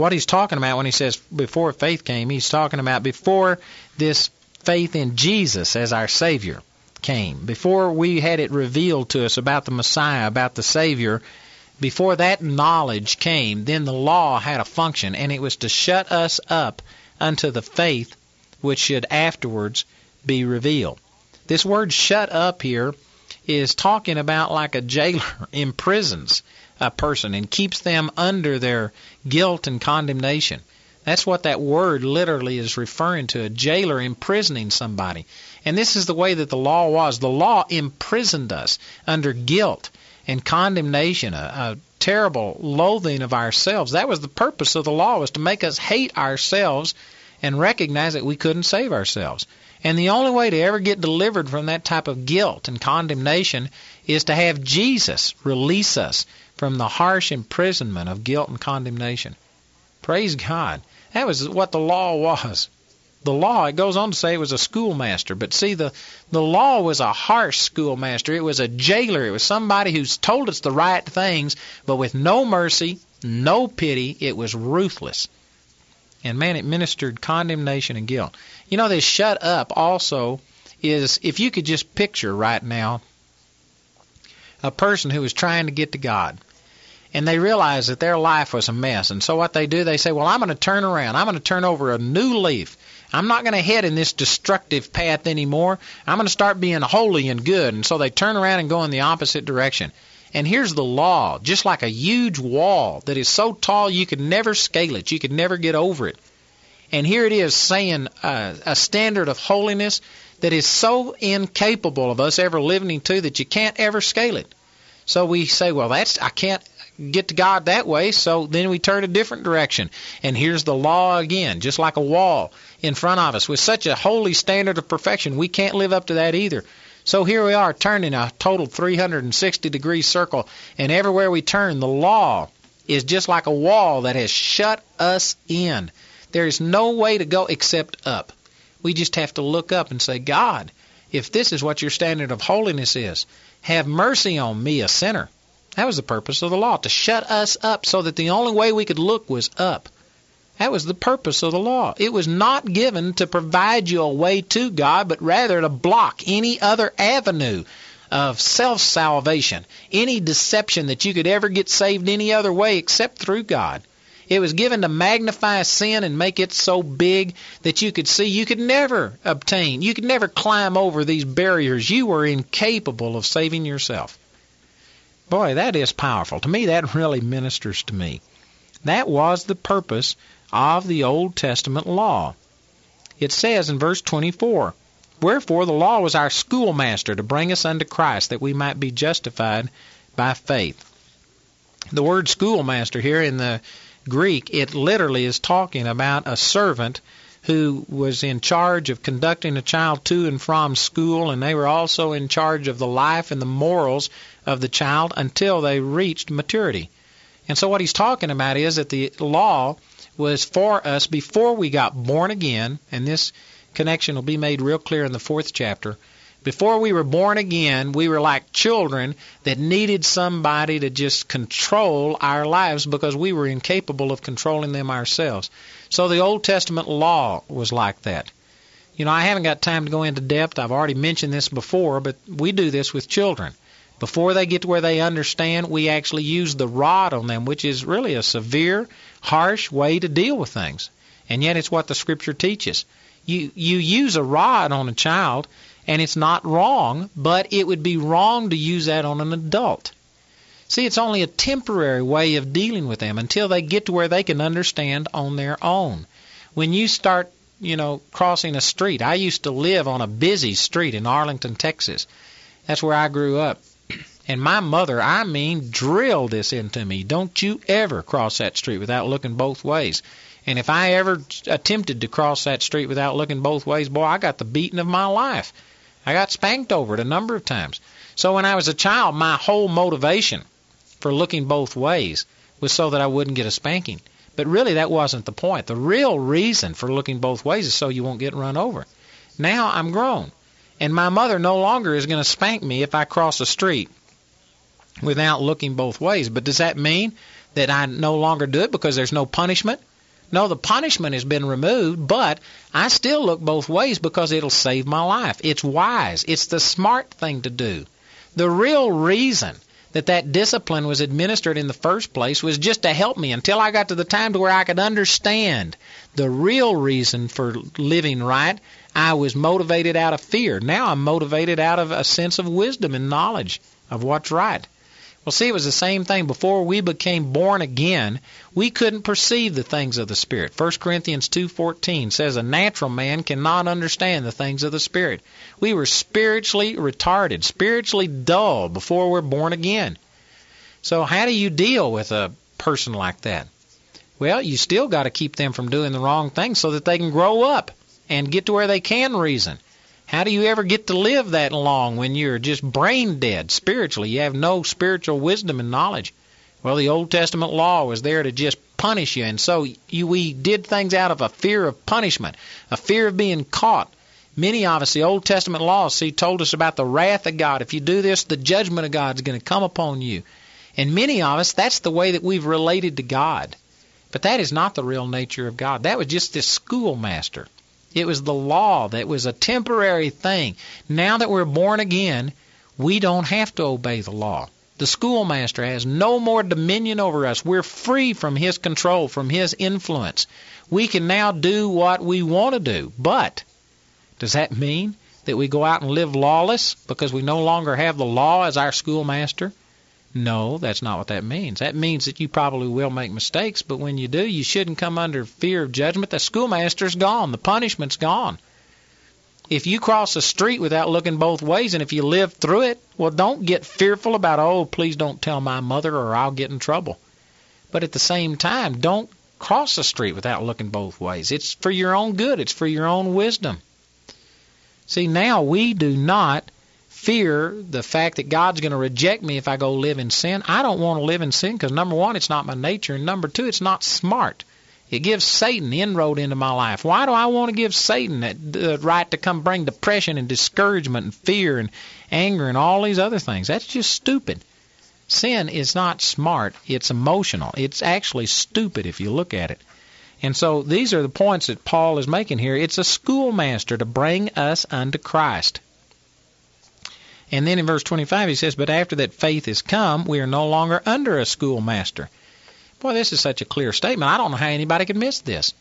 What he's talking about when he says before faith came, he's talking about before this faith in Jesus as our Savior came, before we had it revealed to us about the Messiah, about the Savior, before that knowledge came, then the law had a function, and it was to shut us up unto the faith which should afterwards be revealed. This word shut up here is talking about like a jailer imprisons a person and keeps them under their guilt and condemnation. That's what that word literally is referring to a jailer imprisoning somebody. And this is the way that the law was. The law imprisoned us under guilt and condemnation, a, a terrible loathing of ourselves. That was the purpose of the law was to make us hate ourselves and recognize that we couldn't save ourselves. And the only way to ever get delivered from that type of guilt and condemnation is to have Jesus release us from the harsh imprisonment of guilt and condemnation. Praise God. That was what the law was the law, it goes on to say it was a schoolmaster. But see, the, the law was a harsh schoolmaster. It was a jailer. It was somebody who's told us the right things, but with no mercy, no pity. It was ruthless. And man, it ministered condemnation and guilt. You know, this shut up also is, if you could just picture right now a person who was trying to get to God and they realize that their life was a mess. And so what they do, they say, well, I'm going to turn around. I'm going to turn over a new leaf. I'm not going to head in this destructive path anymore. I'm going to start being holy and good. And so they turn around and go in the opposite direction. And here's the law, just like a huge wall that is so tall you could never scale it, you could never get over it. And here it is saying uh, a standard of holiness that is so incapable of us ever living to that you can't ever scale it. So we say, well, that's I can't get to God that way, so then we turn a different direction. And here's the law again, just like a wall in front of us with such a holy standard of perfection. We can't live up to that either. So here we are turning a total 360 degree circle, and everywhere we turn, the law is just like a wall that has shut us in. There is no way to go except up. We just have to look up and say, God, if this is what your standard of holiness is, have mercy on me, a sinner. That was the purpose of the law, to shut us up so that the only way we could look was up. That was the purpose of the law. It was not given to provide you a way to God, but rather to block any other avenue of self salvation, any deception that you could ever get saved any other way except through God. It was given to magnify sin and make it so big that you could see you could never obtain, you could never climb over these barriers. You were incapable of saving yourself. Boy, that is powerful. To me, that really ministers to me. That was the purpose of the Old Testament law. It says in verse 24, Wherefore the law was our schoolmaster to bring us unto Christ, that we might be justified by faith. The word schoolmaster here in the Greek, it literally is talking about a servant who was in charge of conducting a child to and from school, and they were also in charge of the life and the morals of the child until they reached maturity. And so, what he's talking about is that the law was for us before we got born again, and this connection will be made real clear in the fourth chapter. Before we were born again, we were like children that needed somebody to just control our lives because we were incapable of controlling them ourselves. So the Old Testament law was like that. You know, I haven't got time to go into depth. I've already mentioned this before, but we do this with children. Before they get to where they understand, we actually use the rod on them, which is really a severe, harsh way to deal with things. And yet it's what the scripture teaches. You you use a rod on a child and it's not wrong, but it would be wrong to use that on an adult. See, it's only a temporary way of dealing with them until they get to where they can understand on their own. When you start, you know, crossing a street, I used to live on a busy street in Arlington, Texas. That's where I grew up. And my mother, I mean, drilled this into me. Don't you ever cross that street without looking both ways. And if I ever attempted to cross that street without looking both ways, boy, I got the beating of my life. I got spanked over it a number of times. So when I was a child, my whole motivation for looking both ways was so that I wouldn't get a spanking. But really, that wasn't the point. The real reason for looking both ways is so you won't get run over. Now I'm grown, and my mother no longer is going to spank me if I cross the street without looking both ways. But does that mean that I no longer do it because there's no punishment? No, the punishment has been removed, but I still look both ways because it'll save my life. It's wise. It's the smart thing to do. The real reason that that discipline was administered in the first place was just to help me until I got to the time to where I could understand the real reason for living right. I was motivated out of fear. Now I'm motivated out of a sense of wisdom and knowledge of what's right. Well, see, it was the same thing. Before we became born again, we couldn't perceive the things of the Spirit. 1 Corinthians 2.14 says a natural man cannot understand the things of the Spirit. We were spiritually retarded, spiritually dull before we're born again. So how do you deal with a person like that? Well, you still got to keep them from doing the wrong thing so that they can grow up and get to where they can reason. How do you ever get to live that long when you're just brain dead spiritually? You have no spiritual wisdom and knowledge. Well, the Old Testament law was there to just punish you, and so you, we did things out of a fear of punishment, a fear of being caught. Many of us, the Old Testament law, see, told us about the wrath of God. If you do this, the judgment of God is going to come upon you. And many of us, that's the way that we've related to God. But that is not the real nature of God. That was just this schoolmaster. It was the law that was a temporary thing. Now that we're born again, we don't have to obey the law. The schoolmaster has no more dominion over us. We're free from his control, from his influence. We can now do what we want to do. But does that mean that we go out and live lawless because we no longer have the law as our schoolmaster? No, that's not what that means. That means that you probably will make mistakes, but when you do, you shouldn't come under fear of judgment. The schoolmaster's gone, the punishment's gone. if you cross a street without looking both ways and if you live through it, well, don't get fearful about, oh, please don't tell my mother or I'll get in trouble. But at the same time, don't cross the street without looking both ways. It's for your own good, it's for your own wisdom. See, now we do not fear the fact that God's going to reject me if I go live in sin. I don't want to live in sin because, number one, it's not my nature, and number two, it's not smart. It gives Satan the inroad into my life. Why do I want to give Satan the right to come bring depression and discouragement and fear and anger and all these other things? That's just stupid. Sin is not smart, it's emotional. It's actually stupid if you look at it. And so these are the points that Paul is making here. It's a schoolmaster to bring us unto Christ. And then in verse 25 he says, But after that faith is come, we are no longer under a schoolmaster. Boy, this is such a clear statement. I don't know how anybody could miss this.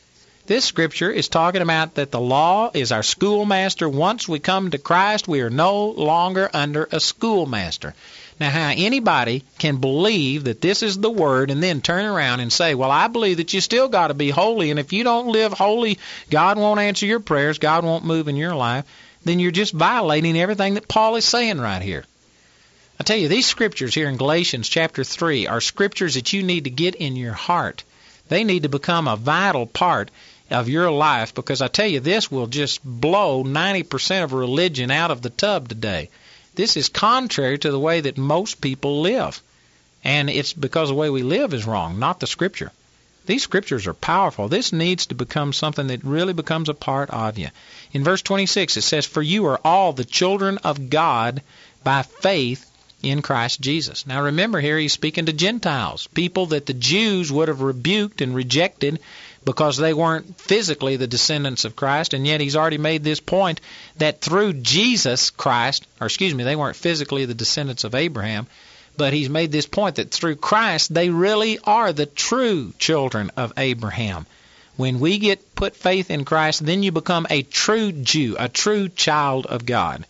This scripture is talking about that the law is our schoolmaster. Once we come to Christ, we are no longer under a schoolmaster. Now, how anybody can believe that this is the word and then turn around and say, Well, I believe that you still got to be holy, and if you don't live holy, God won't answer your prayers, God won't move in your life, then you're just violating everything that Paul is saying right here. I tell you, these scriptures here in Galatians chapter 3 are scriptures that you need to get in your heart. They need to become a vital part of your life because I tell you, this will just blow 90% of religion out of the tub today. This is contrary to the way that most people live. And it's because the way we live is wrong, not the scripture. These scriptures are powerful. This needs to become something that really becomes a part of you. In verse 26, it says, For you are all the children of God by faith in Christ Jesus. Now remember here he's speaking to Gentiles, people that the Jews would have rebuked and rejected because they weren't physically the descendants of Christ, and yet he's already made this point that through Jesus Christ, or excuse me, they weren't physically the descendants of Abraham, but he's made this point that through Christ they really are the true children of Abraham. When we get put faith in Christ, then you become a true Jew, a true child of God.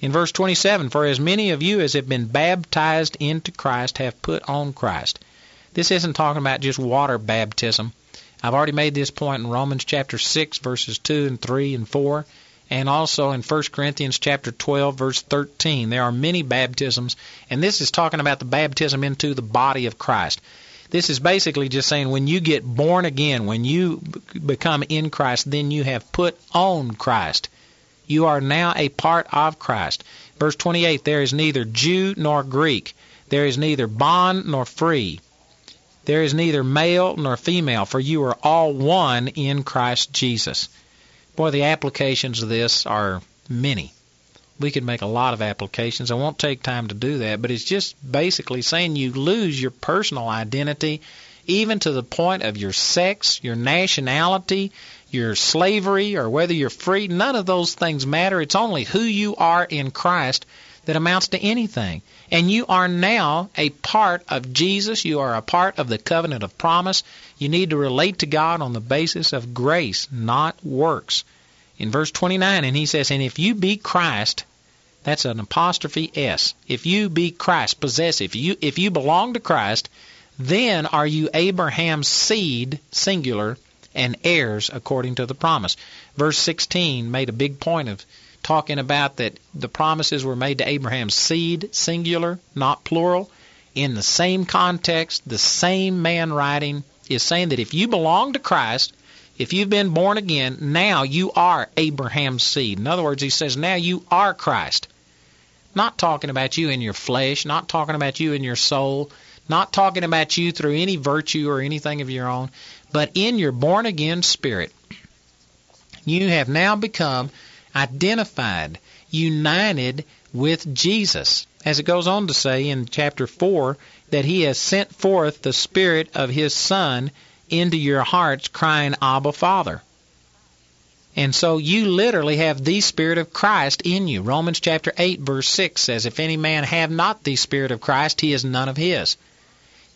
In verse 27, for as many of you as have been baptized into Christ have put on Christ. This isn't talking about just water baptism. I've already made this point in Romans chapter 6 verses 2 and 3 and 4 and also in 1 Corinthians chapter 12 verse 13. There are many baptisms and this is talking about the baptism into the body of Christ. This is basically just saying when you get born again, when you become in Christ, then you have put on Christ. You are now a part of Christ. Verse 28 There is neither Jew nor Greek, there is neither bond nor free, there is neither male nor female, for you are all one in Christ Jesus. Boy, the applications of this are many. We could make a lot of applications. I won't take time to do that, but it's just basically saying you lose your personal identity, even to the point of your sex, your nationality, your slavery or whether you're free, none of those things matter. It's only who you are in Christ that amounts to anything. And you are now a part of Jesus. You are a part of the covenant of promise. You need to relate to God on the basis of grace, not works. In verse 29, and he says, And if you be Christ, that's an apostrophe S. If you be Christ, possessive, you, if you belong to Christ, then are you Abraham's seed, singular, and heirs according to the promise. Verse 16 made a big point of talking about that the promises were made to Abraham's seed, singular, not plural. In the same context, the same man writing is saying that if you belong to Christ, if you've been born again, now you are Abraham's seed. In other words, he says, now you are Christ. Not talking about you in your flesh, not talking about you in your soul, not talking about you through any virtue or anything of your own, but in your born again spirit, you have now become identified, united with Jesus. As it goes on to say in chapter 4 that he has sent forth the Spirit of his Son into your hearts, crying, Abba, Father. And so you literally have the Spirit of Christ in you. Romans chapter 8, verse 6 says, If any man have not the Spirit of Christ, he is none of his.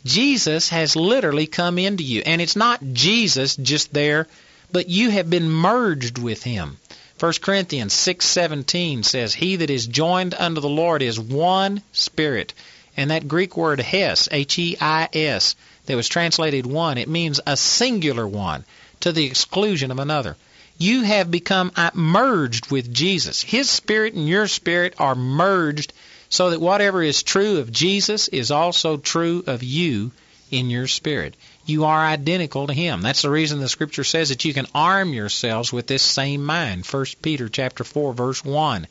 Jesus has literally come into you. And it's not Jesus just there, but you have been merged with him. 1 Corinthians 6:17 says, "He that is joined unto the Lord is one spirit." And that Greek word heis, H E I S, that was translated one, it means a singular one to the exclusion of another. You have become uh, merged with Jesus. His spirit and your spirit are merged so that whatever is true of Jesus is also true of you in your spirit. You are identical to him. That's the reason the scripture says that you can arm yourselves with this same mind. 1 Peter chapter 4 verse 1.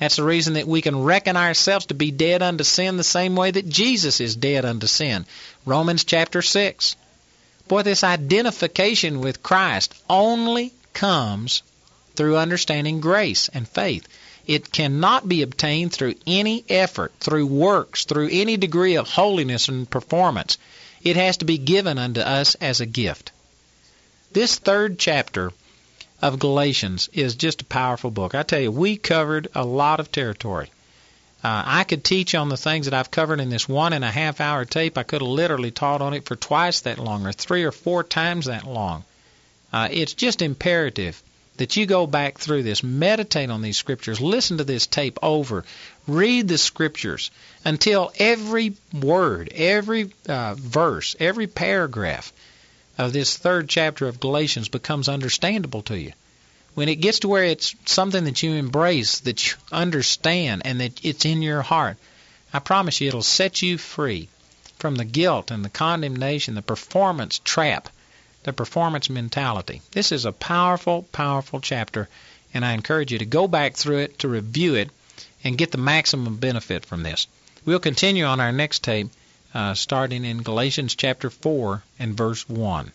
That's the reason that we can reckon ourselves to be dead unto sin the same way that Jesus is dead unto sin. Romans chapter 6. Boy, this identification with Christ only comes through understanding grace and faith. It cannot be obtained through any effort, through works, through any degree of holiness and performance. It has to be given unto us as a gift. This third chapter of Galatians is just a powerful book. I tell you, we covered a lot of territory. Uh, I could teach on the things that I've covered in this one and a half hour tape. I could have literally taught on it for twice that long or three or four times that long. Uh, it's just imperative that you go back through this, meditate on these scriptures, listen to this tape over, read the scriptures until every word, every uh, verse, every paragraph of this third chapter of Galatians becomes understandable to you. When it gets to where it's something that you embrace, that you understand, and that it's in your heart, I promise you it'll set you free from the guilt and the condemnation, the performance trap, the performance mentality. This is a powerful, powerful chapter, and I encourage you to go back through it, to review it, and get the maximum benefit from this. We'll continue on our next tape uh, starting in Galatians chapter 4 and verse 1.